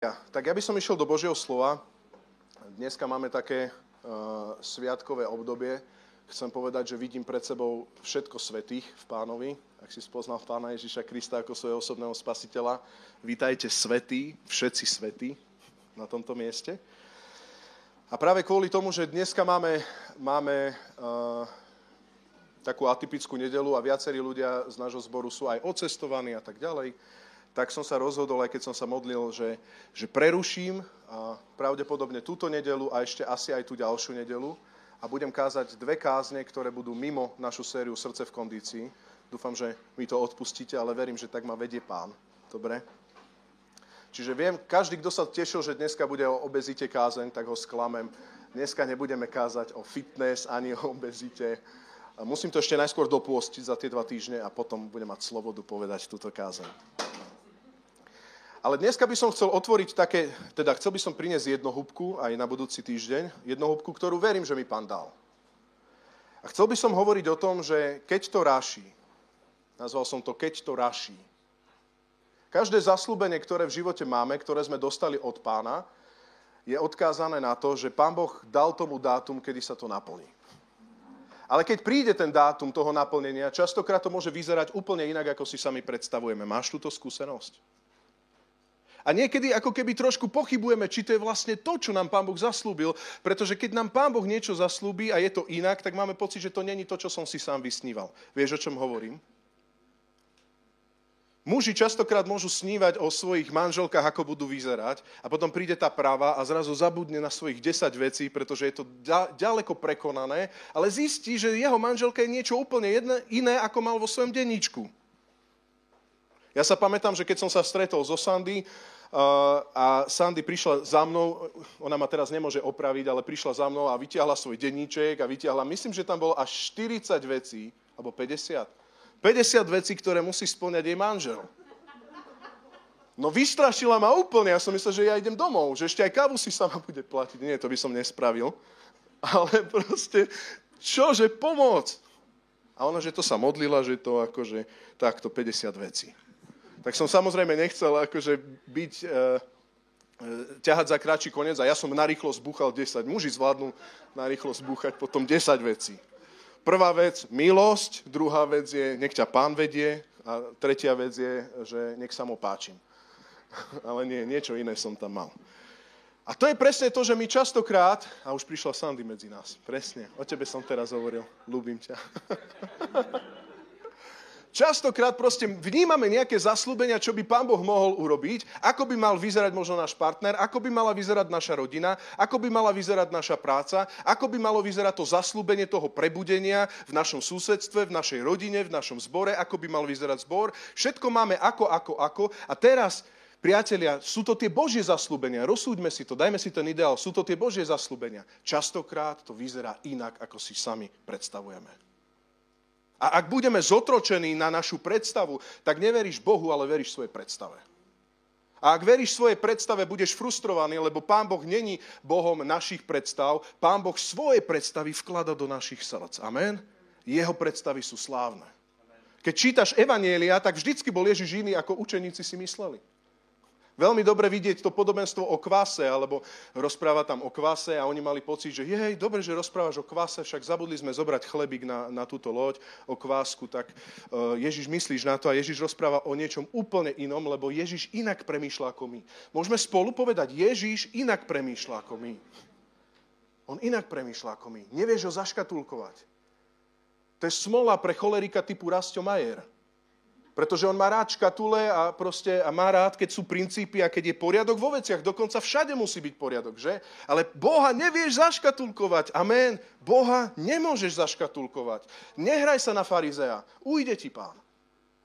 Ja, tak ja by som išiel do Božieho slova. Dneska máme také uh, sviatkové obdobie. Chcem povedať, že vidím pred sebou všetko svetých v pánovi. Ak si spoznal pána Ježiša Krista ako svojho osobného spasiteľa, vítajte svetí, všetci svetí na tomto mieste. A práve kvôli tomu, že dneska máme, máme uh, takú atypickú nedelu a viacerí ľudia z nášho zboru sú aj ocestovaní a tak ďalej, tak som sa rozhodol, aj keď som sa modlil, že, že preruším a pravdepodobne túto nedelu a ešte asi aj tú ďalšiu nedelu a budem kázať dve kázne, ktoré budú mimo našu sériu Srdce v kondícii. Dúfam, že mi to odpustíte, ale verím, že tak ma vedie pán. Dobre? Čiže viem, každý, kto sa tešil, že dneska bude o obezite kázeň, tak ho sklamem. Dneska nebudeme kázať o fitness ani o obezite. Musím to ešte najskôr dopôstiť za tie dva týždne a potom budem mať slobodu povedať túto kázeň. Ale dneska by som chcel otvoriť také, teda chcel by som priniesť jednu hubku aj na budúci týždeň, jednu hubku, ktorú verím, že mi pán dal. A chcel by som hovoriť o tom, že keď to ráši, nazval som to keď to raší, každé zaslúbenie, ktoré v živote máme, ktoré sme dostali od pána, je odkázané na to, že pán Boh dal tomu dátum, kedy sa to naplní. Ale keď príde ten dátum toho naplnenia, častokrát to môže vyzerať úplne inak, ako si sami predstavujeme. Máš túto skúsenosť? A niekedy ako keby trošku pochybujeme, či to je vlastne to, čo nám Pán Boh zaslúbil, pretože keď nám Pán Boh niečo zaslúbi a je to inak, tak máme pocit, že to není to, čo som si sám vysníval. Vieš, o čom hovorím? Muži častokrát môžu snívať o svojich manželkách, ako budú vyzerať a potom príde tá práva a zrazu zabudne na svojich 10 vecí, pretože je to ďaleko prekonané, ale zistí, že jeho manželka je niečo úplne jedné, iné, ako mal vo svojom denníčku. Ja sa pamätám, že keď som sa stretol so Sandy uh, a Sandy prišla za mnou, ona ma teraz nemôže opraviť, ale prišla za mnou a vytiahla svoj denníček a vytiahla, myslím, že tam bolo až 40 vecí, alebo 50. 50 vecí, ktoré musí splňať jej manžel. No vystrašila ma úplne, ja som myslel, že ja idem domov, že ešte aj kávu si sama bude platiť. Nie, to by som nespravil. Ale proste, čože pomoc? A ona, že to sa modlila, že to akože takto 50 vecí tak som samozrejme nechcel akože byť, e, e, ťahať za kratší koniec a ja som narýchlo zbúchal 10. Muži zvládnu narýchlo zbúchať potom 10 vecí. Prvá vec, milosť, druhá vec je, nech ťa pán vedie a tretia vec je, že nech sa mu páčim. Ale nie, niečo iné som tam mal. A to je presne to, že my častokrát, a už prišla Sandy medzi nás, presne, o tebe som teraz hovoril, ľúbim ťa. Častokrát proste vnímame nejaké zaslúbenia, čo by Pán Boh mohol urobiť, ako by mal vyzerať možno náš partner, ako by mala vyzerať naša rodina, ako by mala vyzerať naša práca, ako by malo vyzerať to zaslúbenie toho prebudenia v našom susedstve, v našej rodine, v našom zbore, ako by mal vyzerať zbor. Všetko máme ako, ako, ako. A teraz, priatelia, sú to tie Božie zaslúbenia. Rozsúďme si to, dajme si ten ideál. Sú to tie Božie zaslúbenia. Častokrát to vyzerá inak, ako si sami predstavujeme. A ak budeme zotročení na našu predstavu, tak neveríš Bohu, ale veríš svojej predstave. A ak veríš svojej predstave, budeš frustrovaný, lebo Pán Boh není Bohom našich predstav. Pán Boh svoje predstavy vklada do našich srdc. Amen? Jeho predstavy sú slávne. Keď čítaš Evanielia, tak vždycky bol Ježiš iný, ako učeníci si mysleli. Veľmi dobre vidieť to podobenstvo o kvase, alebo rozpráva tam o kvase a oni mali pocit, že jej, dobre, že rozprávaš o kvase, však zabudli sme zobrať chlebík na, na túto loď, o kvásku, tak uh, Ježiš myslíš na to a Ježiš rozpráva o niečom úplne inom, lebo Ježiš inak premýšľa ako my. Môžeme spolu povedať, Ježiš inak premýšľa ako my. On inak premýšľa ako my. Nevieš ho zaškatulkovať. To je smola pre cholerika typu Rastio Majer. Pretože on má rád škatule a, proste, a má rád, keď sú princípy a keď je poriadok vo veciach. Dokonca všade musí byť poriadok, že? Ale Boha nevieš zaškatulkovať. Amen. Boha nemôžeš zaškatulkovať. Nehraj sa na farizea. Ujde ti pán.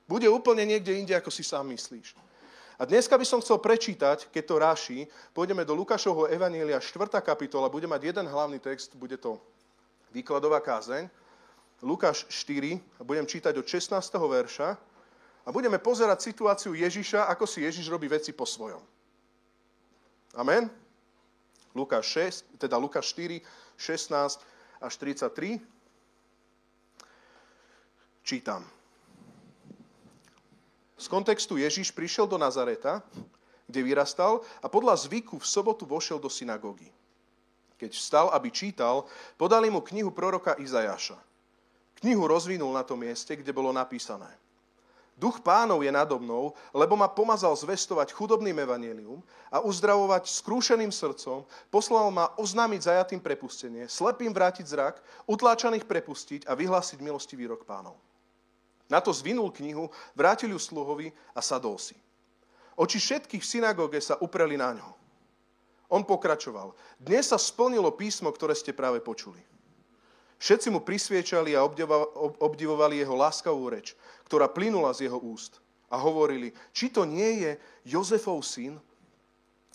Bude úplne niekde inde, ako si sám myslíš. A dneska by som chcel prečítať, keď to ráši, pôjdeme do Lukášovho Evanielia, 4. kapitola, bude mať jeden hlavný text, bude to výkladová kázeň. Lukáš 4, a budem čítať od 16. verša a budeme pozerať situáciu Ježiša, ako si Ježiš robí veci po svojom. Amen? Lukáš 6, teda Lukáš 4, 16 až 33. Čítam. Z kontextu Ježiš prišiel do Nazareta, kde vyrastal a podľa zvyku v sobotu vošiel do synagógy. Keď vstal, aby čítal, podali mu knihu proroka Izajaša. Knihu rozvinul na tom mieste, kde bolo napísané – Duch pánov je nado mnou, lebo ma pomazal zvestovať chudobným evanelium a uzdravovať skrúšeným srdcom, poslal ma oznámiť zajatým prepustenie, slepým vrátiť zrak, utláčaných prepustiť a vyhlásiť milostivý rok pánov. Na to zvinul knihu, vrátil ju sluhovi a sadol si. Oči všetkých v synagóge sa upreli na ňo. On pokračoval. Dnes sa splnilo písmo, ktoré ste práve počuli. Všetci mu prisviečali a obdivovali jeho láskavú reč, ktorá plynula z jeho úst. A hovorili, či to nie je Jozefov syn?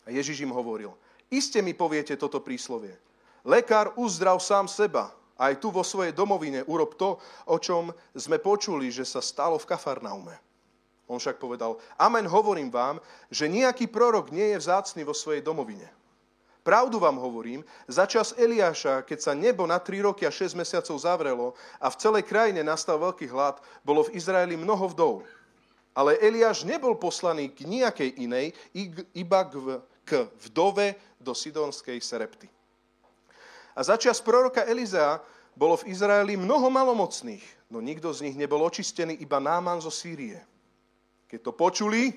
A Ježiš im hovoril, iste mi poviete toto príslovie. Lekár uzdrav sám seba, aj tu vo svojej domovine urob to, o čom sme počuli, že sa stalo v Kafarnaume. On však povedal, amen, hovorím vám, že nejaký prorok nie je vzácný vo svojej domovine. Pravdu vám hovorím, za čas Eliáša, keď sa nebo na 3 roky a 6 mesiacov zavrelo a v celej krajine nastal veľký hlad, bolo v Izraeli mnoho vdov. Ale Eliáš nebol poslaný k nejakej inej, iba k vdove do Sidonskej Serepty. A za čas proroka Elizea bolo v Izraeli mnoho malomocných, no nikto z nich nebol očistený, iba Náman zo Sýrie. Keď to počuli,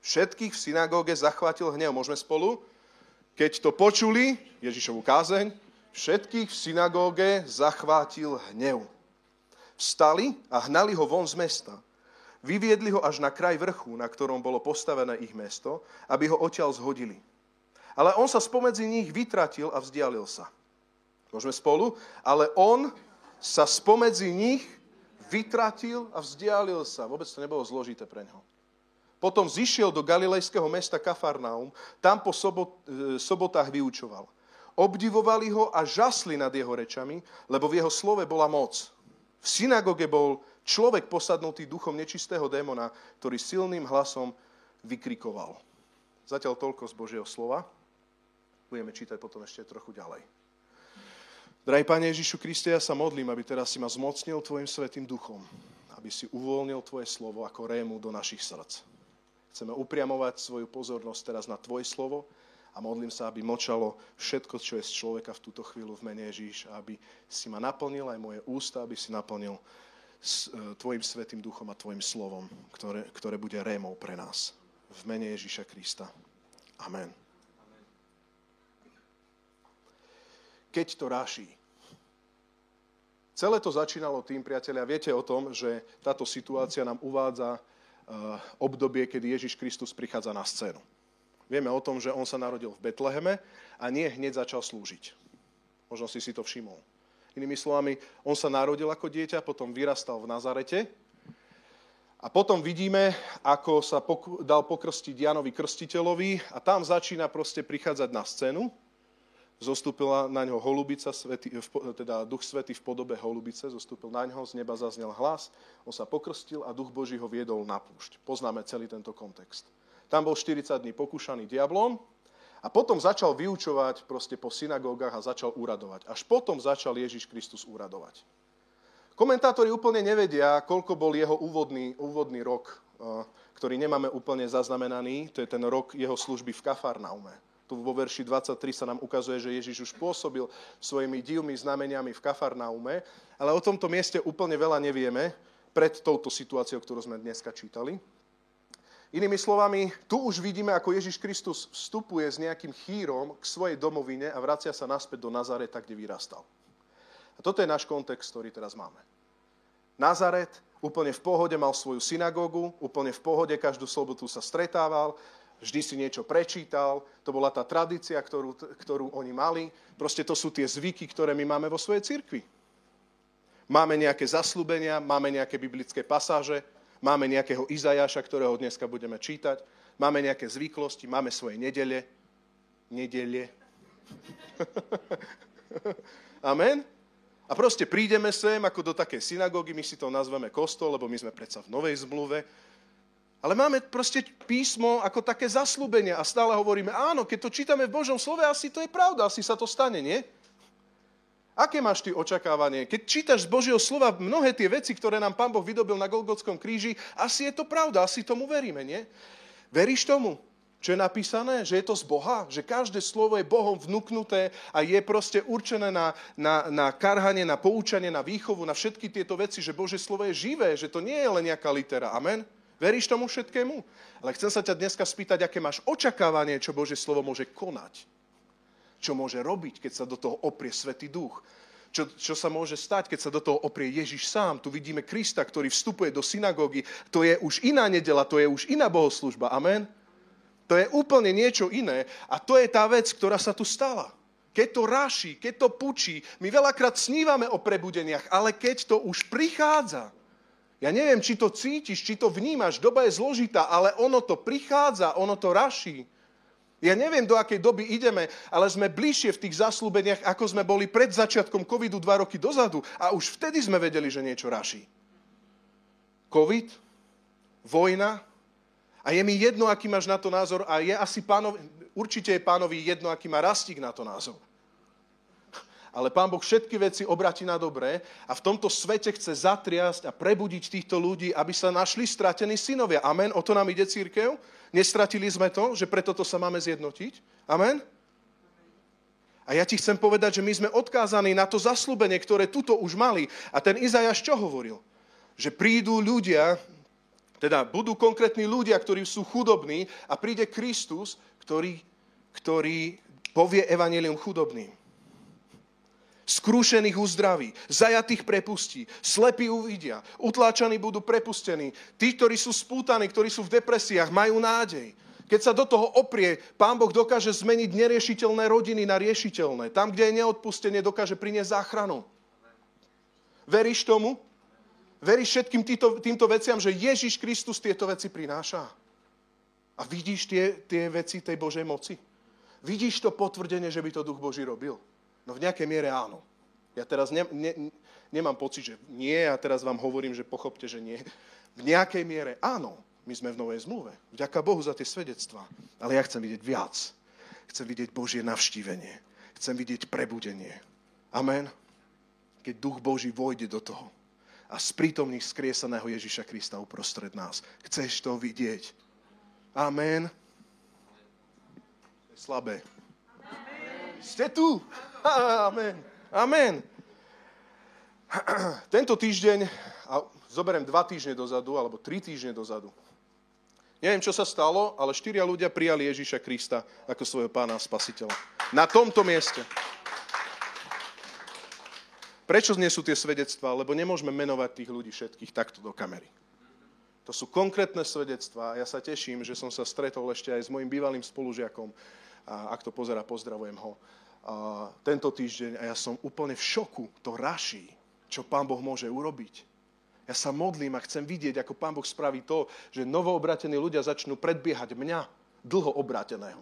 všetkých v synagóge zachvátil hnev. Môžeme spolu? Keď to počuli, Ježišovu kázeň, všetkých v synagóge zachvátil hnev. Vstali a hnali ho von z mesta. Vyviedli ho až na kraj vrchu, na ktorom bolo postavené ich mesto, aby ho odtiaľ zhodili. Ale on sa spomedzi nich vytratil a vzdialil sa. Môžeme spolu? Ale on sa spomedzi nich vytratil a vzdialil sa. Vôbec to nebolo zložité pre neho. Potom zišiel do galilejského mesta Kafarnaum, tam po sobot, e, sobotách vyučoval. Obdivovali ho a žasli nad jeho rečami, lebo v jeho slove bola moc. V synagóge bol človek posadnutý duchom nečistého démona, ktorý silným hlasom vykrikoval. Zatiaľ toľko z Božieho slova. Budeme čítať potom ešte trochu ďalej. Drahý Pane Ježišu Kriste, ja sa modlím, aby teraz si ma zmocnil Tvojim svetým duchom, aby si uvoľnil Tvoje slovo ako rému do našich srdc. Chceme upriamovať svoju pozornosť teraz na Tvoje slovo a modlím sa, aby močalo všetko, čo je z človeka v túto chvíľu v mene Ježíš, aby si ma naplnil aj moje ústa, aby si naplnil s e, Tvojim svetým duchom a Tvojim slovom, ktoré, ktoré bude rémou pre nás. V mene Ježíša Krista. Amen. Keď to ráší. Celé to začínalo tým, priatelia, viete o tom, že táto situácia nám uvádza obdobie, kedy Ježiš Kristus prichádza na scénu. Vieme o tom, že on sa narodil v Betleheme a nie hneď začal slúžiť. Možno si si to všimol. Inými slovami, on sa narodil ako dieťa, potom vyrastal v Nazarete a potom vidíme, ako sa dal pokrstiť Janovi Krstiteľovi a tam začína proste prichádzať na scénu zostúpila na ňo holubica, svety, teda duch svety v podobe holubice, zostúpil na ňo, z neba zaznel hlas, on sa pokrstil a duch Boží ho viedol na púšť. Poznáme celý tento kontext. Tam bol 40 dní pokúšaný diablom a potom začal vyučovať proste po synagógach a začal úradovať. Až potom začal Ježiš Kristus úradovať. Komentátori úplne nevedia, koľko bol jeho úvodný, úvodný rok, eh, ktorý nemáme úplne zaznamenaný. To je ten rok jeho služby v Kafarnaume tu vo verši 23 sa nám ukazuje, že Ježiš už pôsobil svojimi divmi znameniami v Kafarnaume, ale o tomto mieste úplne veľa nevieme pred touto situáciou, ktorú sme dneska čítali. Inými slovami, tu už vidíme, ako Ježiš Kristus vstupuje s nejakým chýrom k svojej domovine a vracia sa naspäť do Nazareta, kde vyrastal. A toto je náš kontext, ktorý teraz máme. Nazaret úplne v pohode mal svoju synagógu, úplne v pohode každú sobotu sa stretával, vždy si niečo prečítal, to bola tá tradícia, ktorú, ktorú oni mali. Proste to sú tie zvyky, ktoré my máme vo svojej cirkvi. Máme nejaké zaslúbenia, máme nejaké biblické pasáže, máme nejakého Izajaša, ktorého dneska budeme čítať, máme nejaké zvyklosti, máme svoje nedele. Nedele. Amen? A proste prídeme sem ako do takej synagógy, my si to nazveme kostol, lebo my sme predsa v novej zmluve, ale máme proste písmo ako také zaslúbenie a stále hovoríme, áno, keď to čítame v Božom slove, asi to je pravda, asi sa to stane, nie? Aké máš ty očakávanie? Keď čítaš z Božieho slova mnohé tie veci, ktoré nám Pán Boh vydobil na Golgotskom kríži, asi je to pravda, asi tomu veríme, nie? Veríš tomu? Čo je napísané? Že je to z Boha? Že každé slovo je Bohom vnúknuté a je proste určené na, na, na karhanie, na poučanie, na výchovu, na všetky tieto veci, že Bože slovo je živé, že to nie je len nejaká litera. Amen? Veríš tomu všetkému? Ale chcem sa ťa dneska spýtať, aké máš očakávanie, čo Bože slovo môže konať. Čo môže robiť, keď sa do toho oprie Svetý duch. Čo, čo sa môže stať, keď sa do toho oprie Ježiš sám. Tu vidíme Krista, ktorý vstupuje do synagógy. To je už iná nedela, to je už iná bohoslužba. Amen? To je úplne niečo iné a to je tá vec, ktorá sa tu stala. Keď to ráši, keď to pučí, my veľakrát snívame o prebudeniach, ale keď to už prichádza, ja neviem, či to cítiš, či to vnímaš, doba je zložitá, ale ono to prichádza, ono to raší. Ja neviem, do akej doby ideme, ale sme bližšie v tých zaslúbeniach, ako sme boli pred začiatkom covidu dva roky dozadu a už vtedy sme vedeli, že niečo raší. Covid, vojna, a je mi jedno, aký máš na to názor a je asi pánovi, určite je pánovi jedno, aký má rastík na to názor. Ale pán Boh všetky veci obratí na dobré a v tomto svete chce zatriasť a prebudiť týchto ľudí, aby sa našli stratení synovia. Amen? O to nám ide církev? Nestratili sme to, že preto to sa máme zjednotiť? Amen? A ja ti chcem povedať, že my sme odkázaní na to zaslúbenie, ktoré tuto už mali. A ten Izajaš čo hovoril? Že prídu ľudia, teda budú konkrétni ľudia, ktorí sú chudobní a príde Kristus, ktorý, ktorý povie evanelium chudobným. Skrúšených uzdraví, zajatých prepustí, slepí uvidia, utláčaní budú prepustení. Tí, ktorí sú spútaní, ktorí sú v depresiách, majú nádej. Keď sa do toho oprie, Pán Boh dokáže zmeniť neriešiteľné rodiny na riešiteľné. Tam, kde je neodpustenie, dokáže priniesť záchranu. Veríš tomu? Veríš všetkým týmto, týmto veciam, že Ježiš Kristus tieto veci prináša? A vidíš tie, tie veci tej Božej moci? Vidíš to potvrdenie, že by to Duch Boží robil? No v nejakej miere áno. Ja teraz ne, ne, nemám pocit, že nie, a teraz vám hovorím, že pochopte, že nie. V nejakej miere áno. My sme v novej zmluve. Vďaka Bohu za tie svedectvá. Ale ja chcem vidieť viac. Chcem vidieť Božie navštívenie. Chcem vidieť prebudenie. Amen. Keď Duch Boží vojde do toho a sprítomní skriesaného Ježiša Krista uprostred nás. Chceš to vidieť? Amen. Slabé. Ste tu? Amen. Amen. Tento týždeň, a zoberiem dva týždne dozadu, alebo tri týždne dozadu, neviem, čo sa stalo, ale štyria ľudia prijali Ježiša Krista ako svojho pána a spasiteľa. Na tomto mieste. Prečo nie sú tie svedectvá? Lebo nemôžeme menovať tých ľudí všetkých takto do kamery. To sú konkrétne svedectvá ja sa teším, že som sa stretol ešte aj s mojim bývalým spolužiakom. A ak to pozera, pozdravujem ho. A tento týždeň a ja som úplne v šoku. To raší, čo Pán Boh môže urobiť. Ja sa modlím a chcem vidieť, ako Pán Boh spraví to, že novoobratení ľudia začnú predbiehať mňa, dlho obráteného.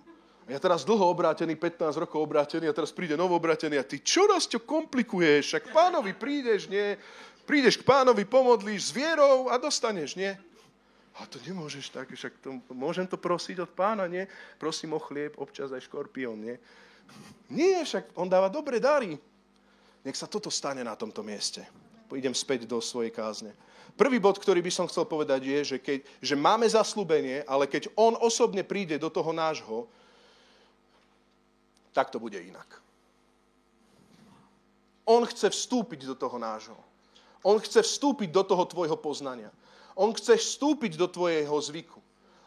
Ja teraz dlho obrátený, 15 rokov obrátený a teraz príde novo obrátený a ty čoraz to komplikuješ, však pánovi prídeš, nie? Prídeš k pánovi, pomodlíš s vierou a dostaneš, nie? A to nemôžeš tak, však to, môžem to prosiť od pána, nie? Prosím o chlieb, občas aj škorpión, nie? Nie, však on dáva dobré dary. Nech sa toto stane na tomto mieste. Pôjdem späť do svojej kázne. Prvý bod, ktorý by som chcel povedať, je, že, keď, že máme zaslúbenie, ale keď on osobne príde do toho nášho, tak to bude inak. On chce vstúpiť do toho nášho. On chce vstúpiť do toho tvojho poznania. On chce vstúpiť do tvojho zvyku.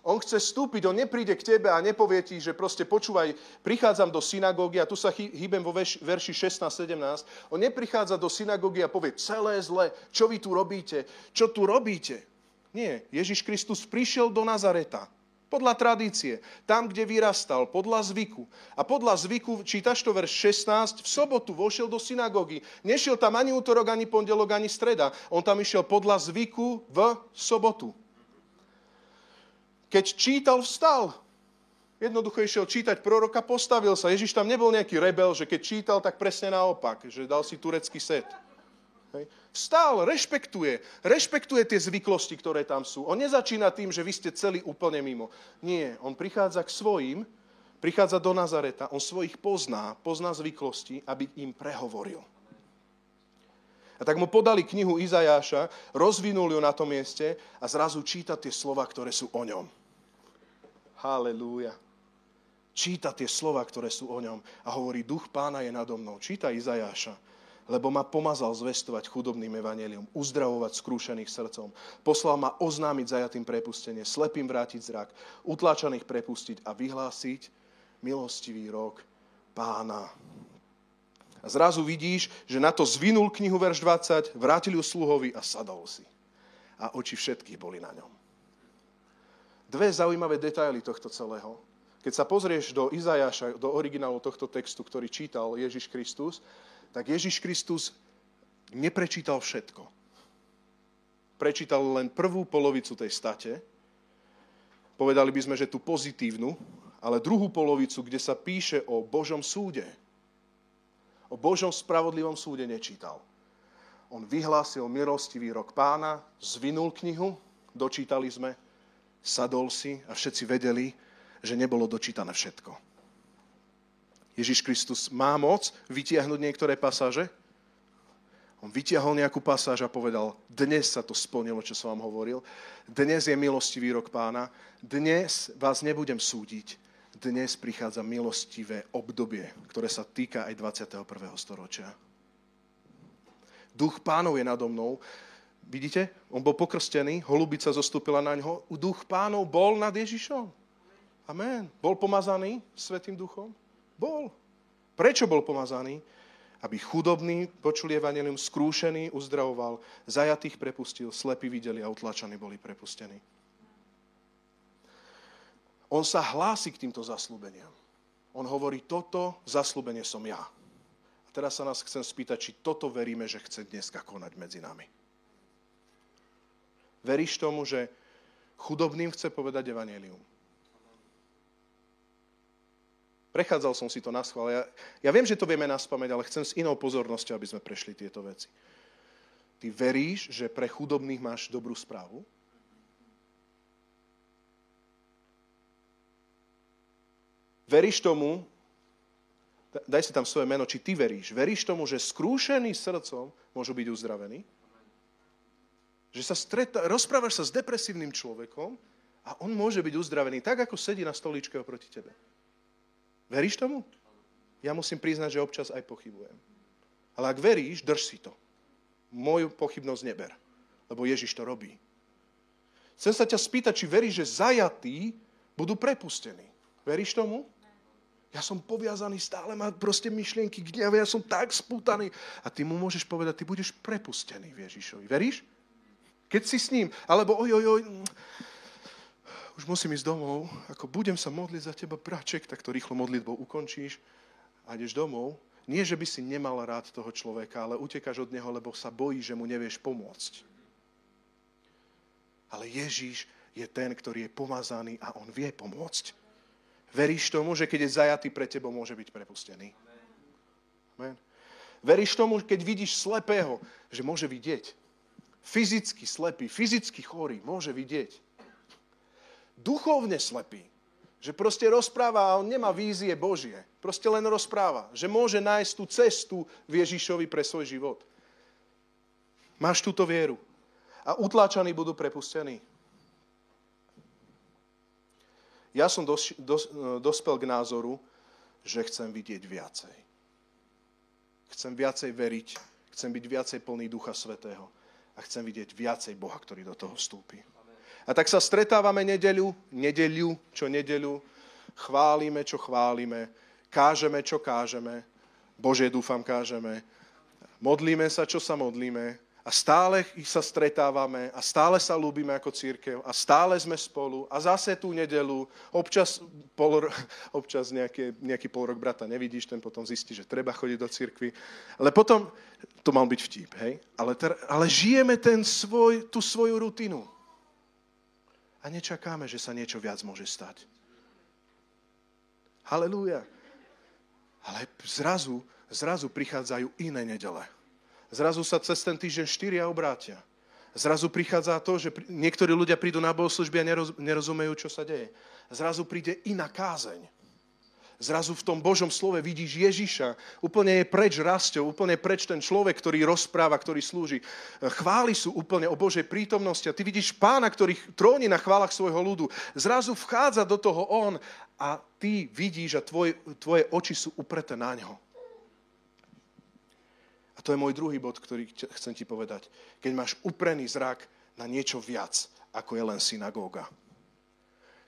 On chce vstúpiť, on nepríde k tebe a nepovie ti, že proste počúvaj, prichádzam do synagógy a tu sa hýbem vo verši 16-17. On neprichádza do synagógy a povie, celé zle, čo vy tu robíte, čo tu robíte. Nie, Ježiš Kristus prišiel do Nazareta podľa tradície. Tam, kde vyrastal, podľa zvyku. A podľa zvyku, čítaš to verš 16, v sobotu vošiel do synagógy. Nešiel tam ani útorok, ani pondelok, ani streda. On tam išiel podľa zvyku v sobotu. Keď čítal, vstal. Jednoducho išiel čítať proroka, postavil sa. Ježiš tam nebol nejaký rebel, že keď čítal, tak presne naopak, že dal si turecký set. Hej. Vstal, rešpektuje, rešpektuje tie zvyklosti, ktoré tam sú. On nezačína tým, že vy ste celý úplne mimo. Nie, on prichádza k svojim, prichádza do Nazareta, on svojich pozná, pozná zvyklosti, aby im prehovoril. A tak mu podali knihu Izajáša, rozvinul ju na tom mieste a zrazu číta tie slova, ktoré sú o ňom. Halelúja. Číta tie slova, ktoré sú o ňom a hovorí, duch pána je nado mnou. Číta Izajáša lebo ma pomazal zvestovať chudobným evanelium, uzdravovať skrúšených srdcom. Poslal ma oznámiť zajatým prepustenie, slepým vrátiť zrak, utláčaných prepustiť a vyhlásiť milostivý rok pána. A zrazu vidíš, že na to zvinul knihu verš 20, vrátil ju sluhovi a sadol si. A oči všetkých boli na ňom. Dve zaujímavé detaily tohto celého. Keď sa pozrieš do Izajaša, do originálu tohto textu, ktorý čítal Ježiš Kristus, tak Ježiš Kristus neprečítal všetko. Prečítal len prvú polovicu tej state. Povedali by sme, že tú pozitívnu, ale druhú polovicu, kde sa píše o Božom súde, o Božom spravodlivom súde nečítal. On vyhlásil milostivý rok pána, zvinul knihu, dočítali sme, sadol si a všetci vedeli, že nebolo dočítané všetko. Ježiš Kristus má moc vytiahnuť niektoré pasáže? On vytiahol nejakú pasáž a povedal, dnes sa to splnilo, čo som vám hovoril. Dnes je milostivý rok pána. Dnes vás nebudem súdiť. Dnes prichádza milostivé obdobie, ktoré sa týka aj 21. storočia. Duch pánov je nado mnou. Vidíte? On bol pokrstený, holubica zostúpila na ňo. Duch pánov bol nad Ježišom. Amen. Bol pomazaný Svetým duchom. Bol. Prečo bol pomazaný? Aby chudobný počuli evanelium, skrúšený uzdravoval, zajatých prepustil, slepí videli a utlačaní boli prepustení. On sa hlási k týmto zaslúbeniam. On hovorí, toto zaslúbenie som ja. A teraz sa nás chcem spýtať, či toto veríme, že chce dneska konať medzi nami. Veríš tomu, že chudobným chce povedať evanelium? Prechádzal som si to na schvál. Ja, ja viem, že to vieme na spameť, ale chcem s inou pozornosťou, aby sme prešli tieto veci. Ty veríš, že pre chudobných máš dobrú správu? Veríš tomu, daj si tam svoje meno, či ty veríš. Veríš tomu, že skrúšený srdcom môžu byť uzdravení? Že sa streta, rozprávaš sa s depresívnym človekom a on môže byť uzdravený tak, ako sedí na stoličke oproti tebe. Veríš tomu? Ja musím priznať, že občas aj pochybujem. Ale ak veríš, drž si to. Moju pochybnosť neber, lebo Ježiš to robí. Chcem sa ťa spýtať, či veríš, že zajatí budú prepustení. Veríš tomu? Ja som poviazaný, stále má proste myšlienky gňave, ja som tak spútaný. A ty mu môžeš povedať, ty budeš prepustený v Ježišovi. Veríš? Keď si s ním, alebo oj, oj, oj, už musím ísť domov, ako budem sa modliť za teba, braček, tak to rýchlo modlitbou ukončíš a ideš domov. Nie, že by si nemal rád toho človeka, ale utekáš od neho, lebo sa bojí, že mu nevieš pomôcť. Ale Ježíš je ten, ktorý je pomazaný a on vie pomôcť. Veríš tomu, že keď je zajatý pre tebou, môže byť prepustený? Amen. Veríš tomu, keď vidíš slepého, že môže vidieť? Fyzicky slepý, fyzicky chorý, môže vidieť duchovne slepý. Že proste rozpráva a on nemá vízie Božie. Proste len rozpráva. Že môže nájsť tú cestu v Ježišovi pre svoj život. Máš túto vieru. A utláčaní budú prepustení. Ja som dos, dos, dospel k názoru, že chcem vidieť viacej. Chcem viacej veriť, chcem byť viacej plný Ducha Svetého a chcem vidieť viacej Boha, ktorý do toho vstúpi. A tak sa stretávame nedeľu, nedeľu, čo nedeľu, chválime, čo chválime, kážeme, čo kážeme, Bože, dúfam, kážeme, modlíme sa, čo sa modlíme. A stále sa stretávame a stále sa ľúbime ako církev a stále sme spolu. A zase tú nedelu, občas, pol, občas nejaké, nejaký rok brata nevidíš, ten potom zistí, že treba chodiť do církvy, ale potom, to mal byť vtip, hej, ale, ter, ale žijeme ten svoj, tú svoju rutinu a nečakáme, že sa niečo viac môže stať. Halelúja. Ale zrazu, zrazu prichádzajú iné nedele. Zrazu sa cez ten týždeň štyria obrátia. Zrazu prichádza to, že niektorí ľudia prídu na bohoslužby a neroz, nerozumejú, čo sa deje. Zrazu príde iná kázeň. Zrazu v tom Božom slove vidíš Ježiša. Úplne je preč rasťou, úplne preč ten človek, ktorý rozpráva, ktorý slúži. Chvály sú úplne o Božej prítomnosti a ty vidíš pána, ktorý tróni na chválach svojho ľudu. Zrazu vchádza do toho on a ty vidíš a tvoj, tvoje oči sú upreté na ňo. A to je môj druhý bod, ktorý chcem ti povedať. Keď máš uprený zrak na niečo viac, ako je len synagóga.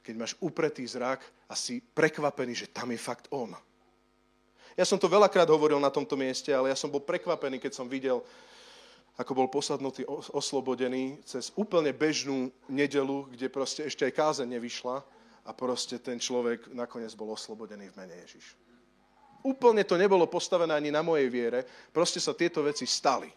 Keď máš upretý zrak a si prekvapený, že tam je fakt on. Ja som to veľakrát hovoril na tomto mieste, ale ja som bol prekvapený, keď som videl, ako bol posadnutý, oslobodený cez úplne bežnú nedelu, kde proste ešte aj kázeň nevyšla a proste ten človek nakoniec bol oslobodený v mene Ježiš. Úplne to nebolo postavené ani na mojej viere, proste sa tieto veci stali.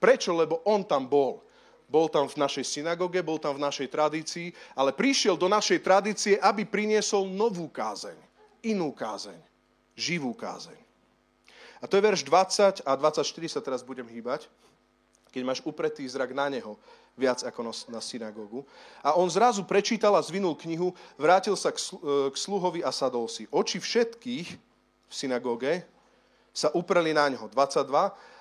Prečo? Lebo on tam bol bol tam v našej synagóge, bol tam v našej tradícii, ale prišiel do našej tradície, aby priniesol novú kázeň, inú kázeň, živú kázeň. A to je verš 20 a 24 sa teraz budem hýbať, keď máš upretý zrak na neho, viac ako na synagógu. A on zrazu prečítal a zvinul knihu, vrátil sa k, k sluhovi a sadol si. Oči všetkých v synagóge sa upreli na neho. 22.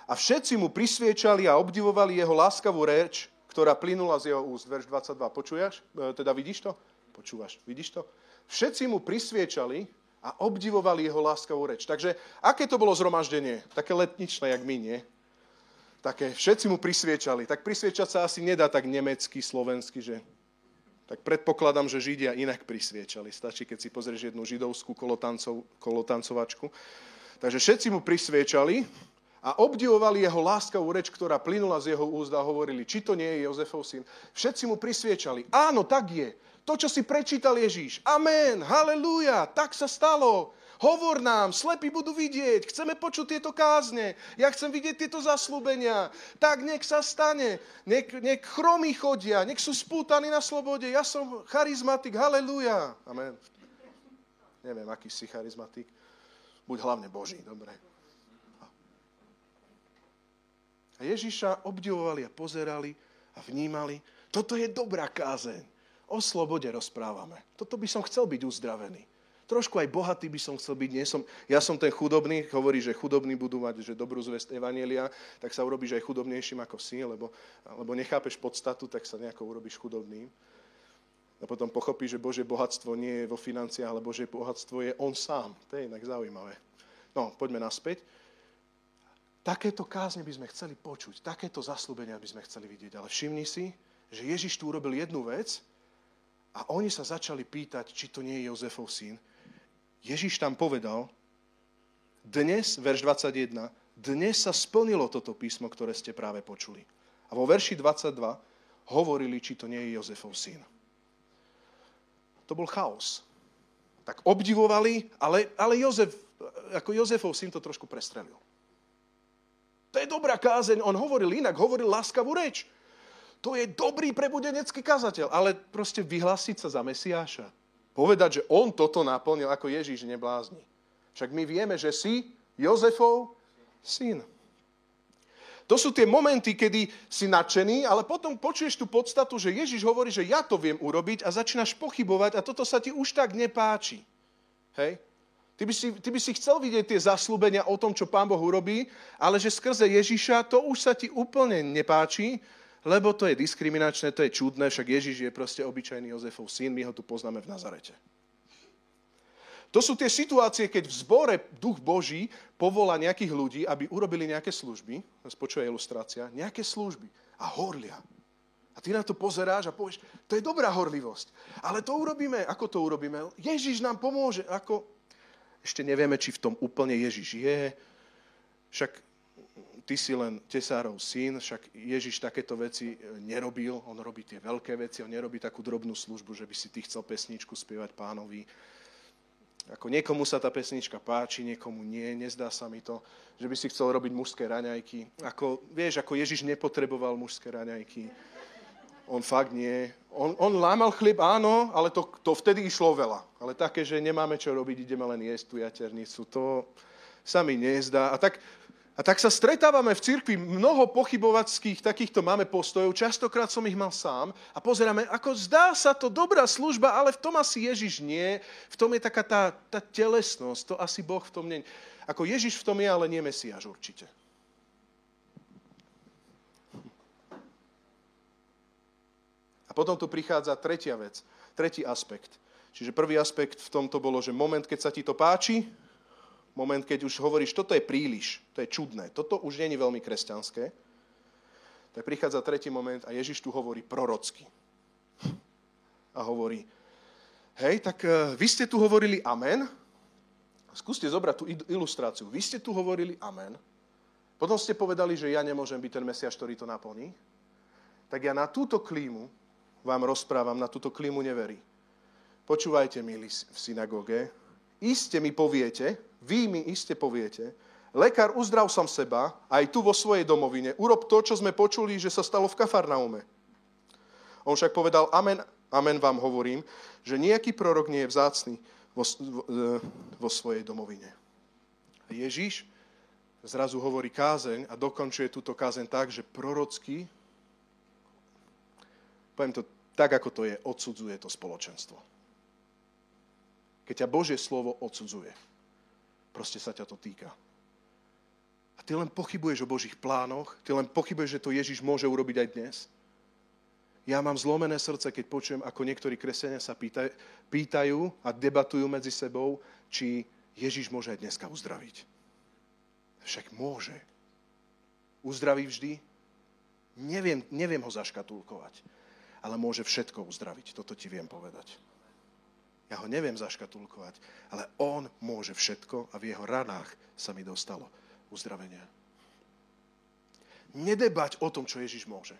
A všetci mu prisviečali a obdivovali jeho láskavú reč, ktorá plynula z jeho úst. Verš 22. Počuješ? E, teda vidíš to? Počúvaš. Vidíš to? Všetci mu prisviečali a obdivovali jeho láskavú reč. Takže aké to bolo zhromaždenie? Také letničné, jak my, nie? Také, všetci mu prisviečali. Tak prisviečať sa asi nedá tak nemecky, slovensky, že... Tak predpokladám, že Židia inak prisviečali. Stačí, keď si pozrieš jednu židovskú kolotancov, kolotancovačku. Takže všetci mu prisviečali a obdivovali jeho láskavú reč, ktorá plynula z jeho úzda a hovorili, či to nie je Jozefov syn. Všetci mu prisviečali, áno, tak je. To, čo si prečítal Ježíš. Amen, halleluja, tak sa stalo. Hovor nám, slepí budú vidieť, chceme počuť tieto kázne, ja chcem vidieť tieto zaslúbenia. Tak nech sa stane, nech, nech chromí chodia, nech sú spútaní na slobode, ja som charizmatik, halleluja. Amen. Neviem, aký si charizmatik. Buď hlavne Boží, dobre. Ježiša obdivovali a pozerali a vnímali. Toto je dobrá kázeň. O slobode rozprávame. Toto by som chcel byť uzdravený. Trošku aj bohatý by som chcel byť. Nie som, ja som ten chudobný, hovorí, že chudobní budú mať že dobrú zväzť Evanielia, tak sa urobíš aj chudobnejším ako si, lebo, lebo nechápeš podstatu, tak sa nejako urobíš chudobným. A potom pochopíš, že Bože bohatstvo nie je vo financiách, ale Bože bohatstvo je On sám. To je inak zaujímavé. No, poďme naspäť. Takéto kázne by sme chceli počuť, takéto zaslúbenia by sme chceli vidieť. Ale všimni si, že Ježiš tu urobil jednu vec a oni sa začali pýtať, či to nie je Jozefov syn. Ježiš tam povedal, dnes, verš 21, dnes sa splnilo toto písmo, ktoré ste práve počuli. A vo verši 22 hovorili, či to nie je Jozefov syn. To bol chaos. Tak obdivovali, ale, ale Jozef, ako Jozefov syn to trošku prestrelil. To je dobrá kázeň. On hovoril inak, hovoril láskavú reč. To je dobrý prebudenecký kazateľ. Ale proste vyhlásiť sa za Mesiáša. Povedať, že on toto naplnil ako Ježíš neblázni. Však my vieme, že si Jozefov syn. To sú tie momenty, kedy si nadšený, ale potom počuješ tú podstatu, že Ježiš hovorí, že ja to viem urobiť a začínaš pochybovať a toto sa ti už tak nepáči. Hej? Ty by, si, ty by si chcel vidieť tie zaslúbenia o tom, čo Pán Boh urobí, ale že skrze Ježiša to už sa ti úplne nepáči, lebo to je diskriminačné, to je čudné, však Ježiš je proste obyčajný Jozefov syn, my ho tu poznáme v Nazarete. To sú tie situácie, keď v zbore duch Boží povolá nejakých ľudí, aby urobili nejaké služby, počuje ilustrácia, nejaké služby a horlia. A ty na to pozeráš a povieš, to je dobrá horlivosť. Ale to urobíme, ako to urobíme? Ježiš nám pomôže. Ako? Ešte nevieme, či v tom úplne Ježiš je. Však ty si len tesárov syn, však Ježiš takéto veci e, nerobil, on robí tie veľké veci, on nerobí takú drobnú službu, že by si ty chcel pesničku spievať pánovi. Ako niekomu sa tá pesnička páči, niekomu nie, nezdá sa mi to, že by si chcel robiť mužské raňajky. Ako, vieš, ako Ježiš nepotreboval mužské raňajky on fakt nie. On, on lámal chlieb, áno, ale to, to vtedy išlo veľa. Ale také, že nemáme čo robiť, ideme len jesť tú jaternicu, to sa mi nezdá. A tak A tak sa stretávame v cirkvi, mnoho pochybovackých takýchto máme postojov, častokrát som ich mal sám a pozeráme, ako zdá sa to dobrá služba, ale v tom asi Ježiš nie, v tom je taká tá, tá telesnosť, to asi Boh v tom nie. Ako Ježiš v tom je, ale nie Mesiáš určite. A potom tu prichádza tretia vec, tretí aspekt. Čiže prvý aspekt v tomto bolo, že moment, keď sa ti to páči, moment, keď už hovoríš, toto je príliš, to je čudné, toto už je veľmi kresťanské, tak prichádza tretí moment a Ježiš tu hovorí prorocky. A hovorí, hej, tak uh, vy ste tu hovorili amen, skúste zobrať tú ilustráciu, vy ste tu hovorili amen, potom ste povedali, že ja nemôžem byť ten Mesiaš, ktorý to naplní, tak ja na túto klímu vám rozprávam, na túto klímu neverí. Počúvajte, milí v synagóge, iste mi poviete, vy mi iste poviete, lekár, uzdrav som seba, aj tu vo svojej domovine, urob to, čo sme počuli, že sa stalo v Kafarnaume. On však povedal, amen, amen vám hovorím, že nejaký prorok nie je vzácný vo, vo, e, vo svojej domovine. Ježiš zrazu hovorí kázeň a dokončuje túto kázeň tak, že prorocky, poviem to tak, ako to je, odsudzuje to spoločenstvo. Keď ťa Božie slovo odsudzuje proste sa ťa to týka. A ty len pochybuješ o Božích plánoch, ty len pochybuješ, že to Ježiš môže urobiť aj dnes. Ja mám zlomené srdce, keď počujem, ako niektorí kresenia sa pýtaj, pýtajú a debatujú medzi sebou, či Ježiš môže aj dneska uzdraviť. Však môže. Uzdraví vždy? Neviem, neviem ho zaškatulkovať, ale môže všetko uzdraviť. Toto ti viem povedať. Ja ho neviem zaškatulkovať, ale on môže všetko a v jeho ranách sa mi dostalo uzdravenia. Nedebať o tom, čo Ježiš môže.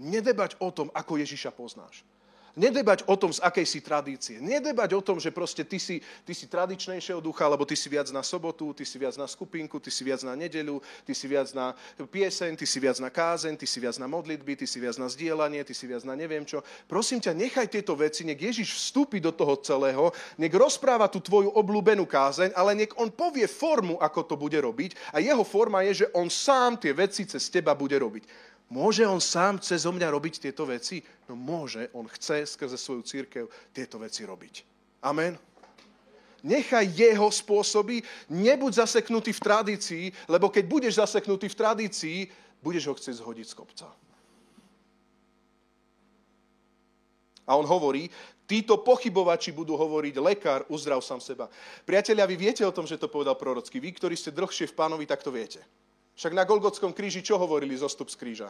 Nedebať o tom, ako Ježiša poznáš. Nedebať o tom, z akej si tradície. Nedebať o tom, že proste ty si, ty si tradičnejšieho ducha, alebo ty si viac na sobotu, ty si viac na skupinku, ty si viac na nedeľu, ty si viac na pieseň, ty si viac na kázeň, ty si viac na modlitby, ty si viac na zdieľanie, ty si viac na neviem čo. Prosím ťa, nechaj tieto veci, nech Ježiš vstúpi do toho celého, nech rozpráva tú tvoju obľúbenú kázeň, ale nech on povie formu, ako to bude robiť a jeho forma je, že on sám tie veci cez teba bude robiť. Môže on sám cez mňa robiť tieto veci? No môže, on chce skrze svoju církev tieto veci robiť. Amen. Nechaj jeho spôsoby, nebuď zaseknutý v tradícii, lebo keď budeš zaseknutý v tradícii, budeš ho chcieť zhodiť z kopca. A on hovorí, títo pochybovači budú hovoriť, lekár, uzdrav sám seba. Priatelia, vy viete o tom, že to povedal prorocky. Vy, ktorí ste dlhšie v pánovi, tak to viete. Však na Golgotskom kríži čo hovorili zostup z kríža?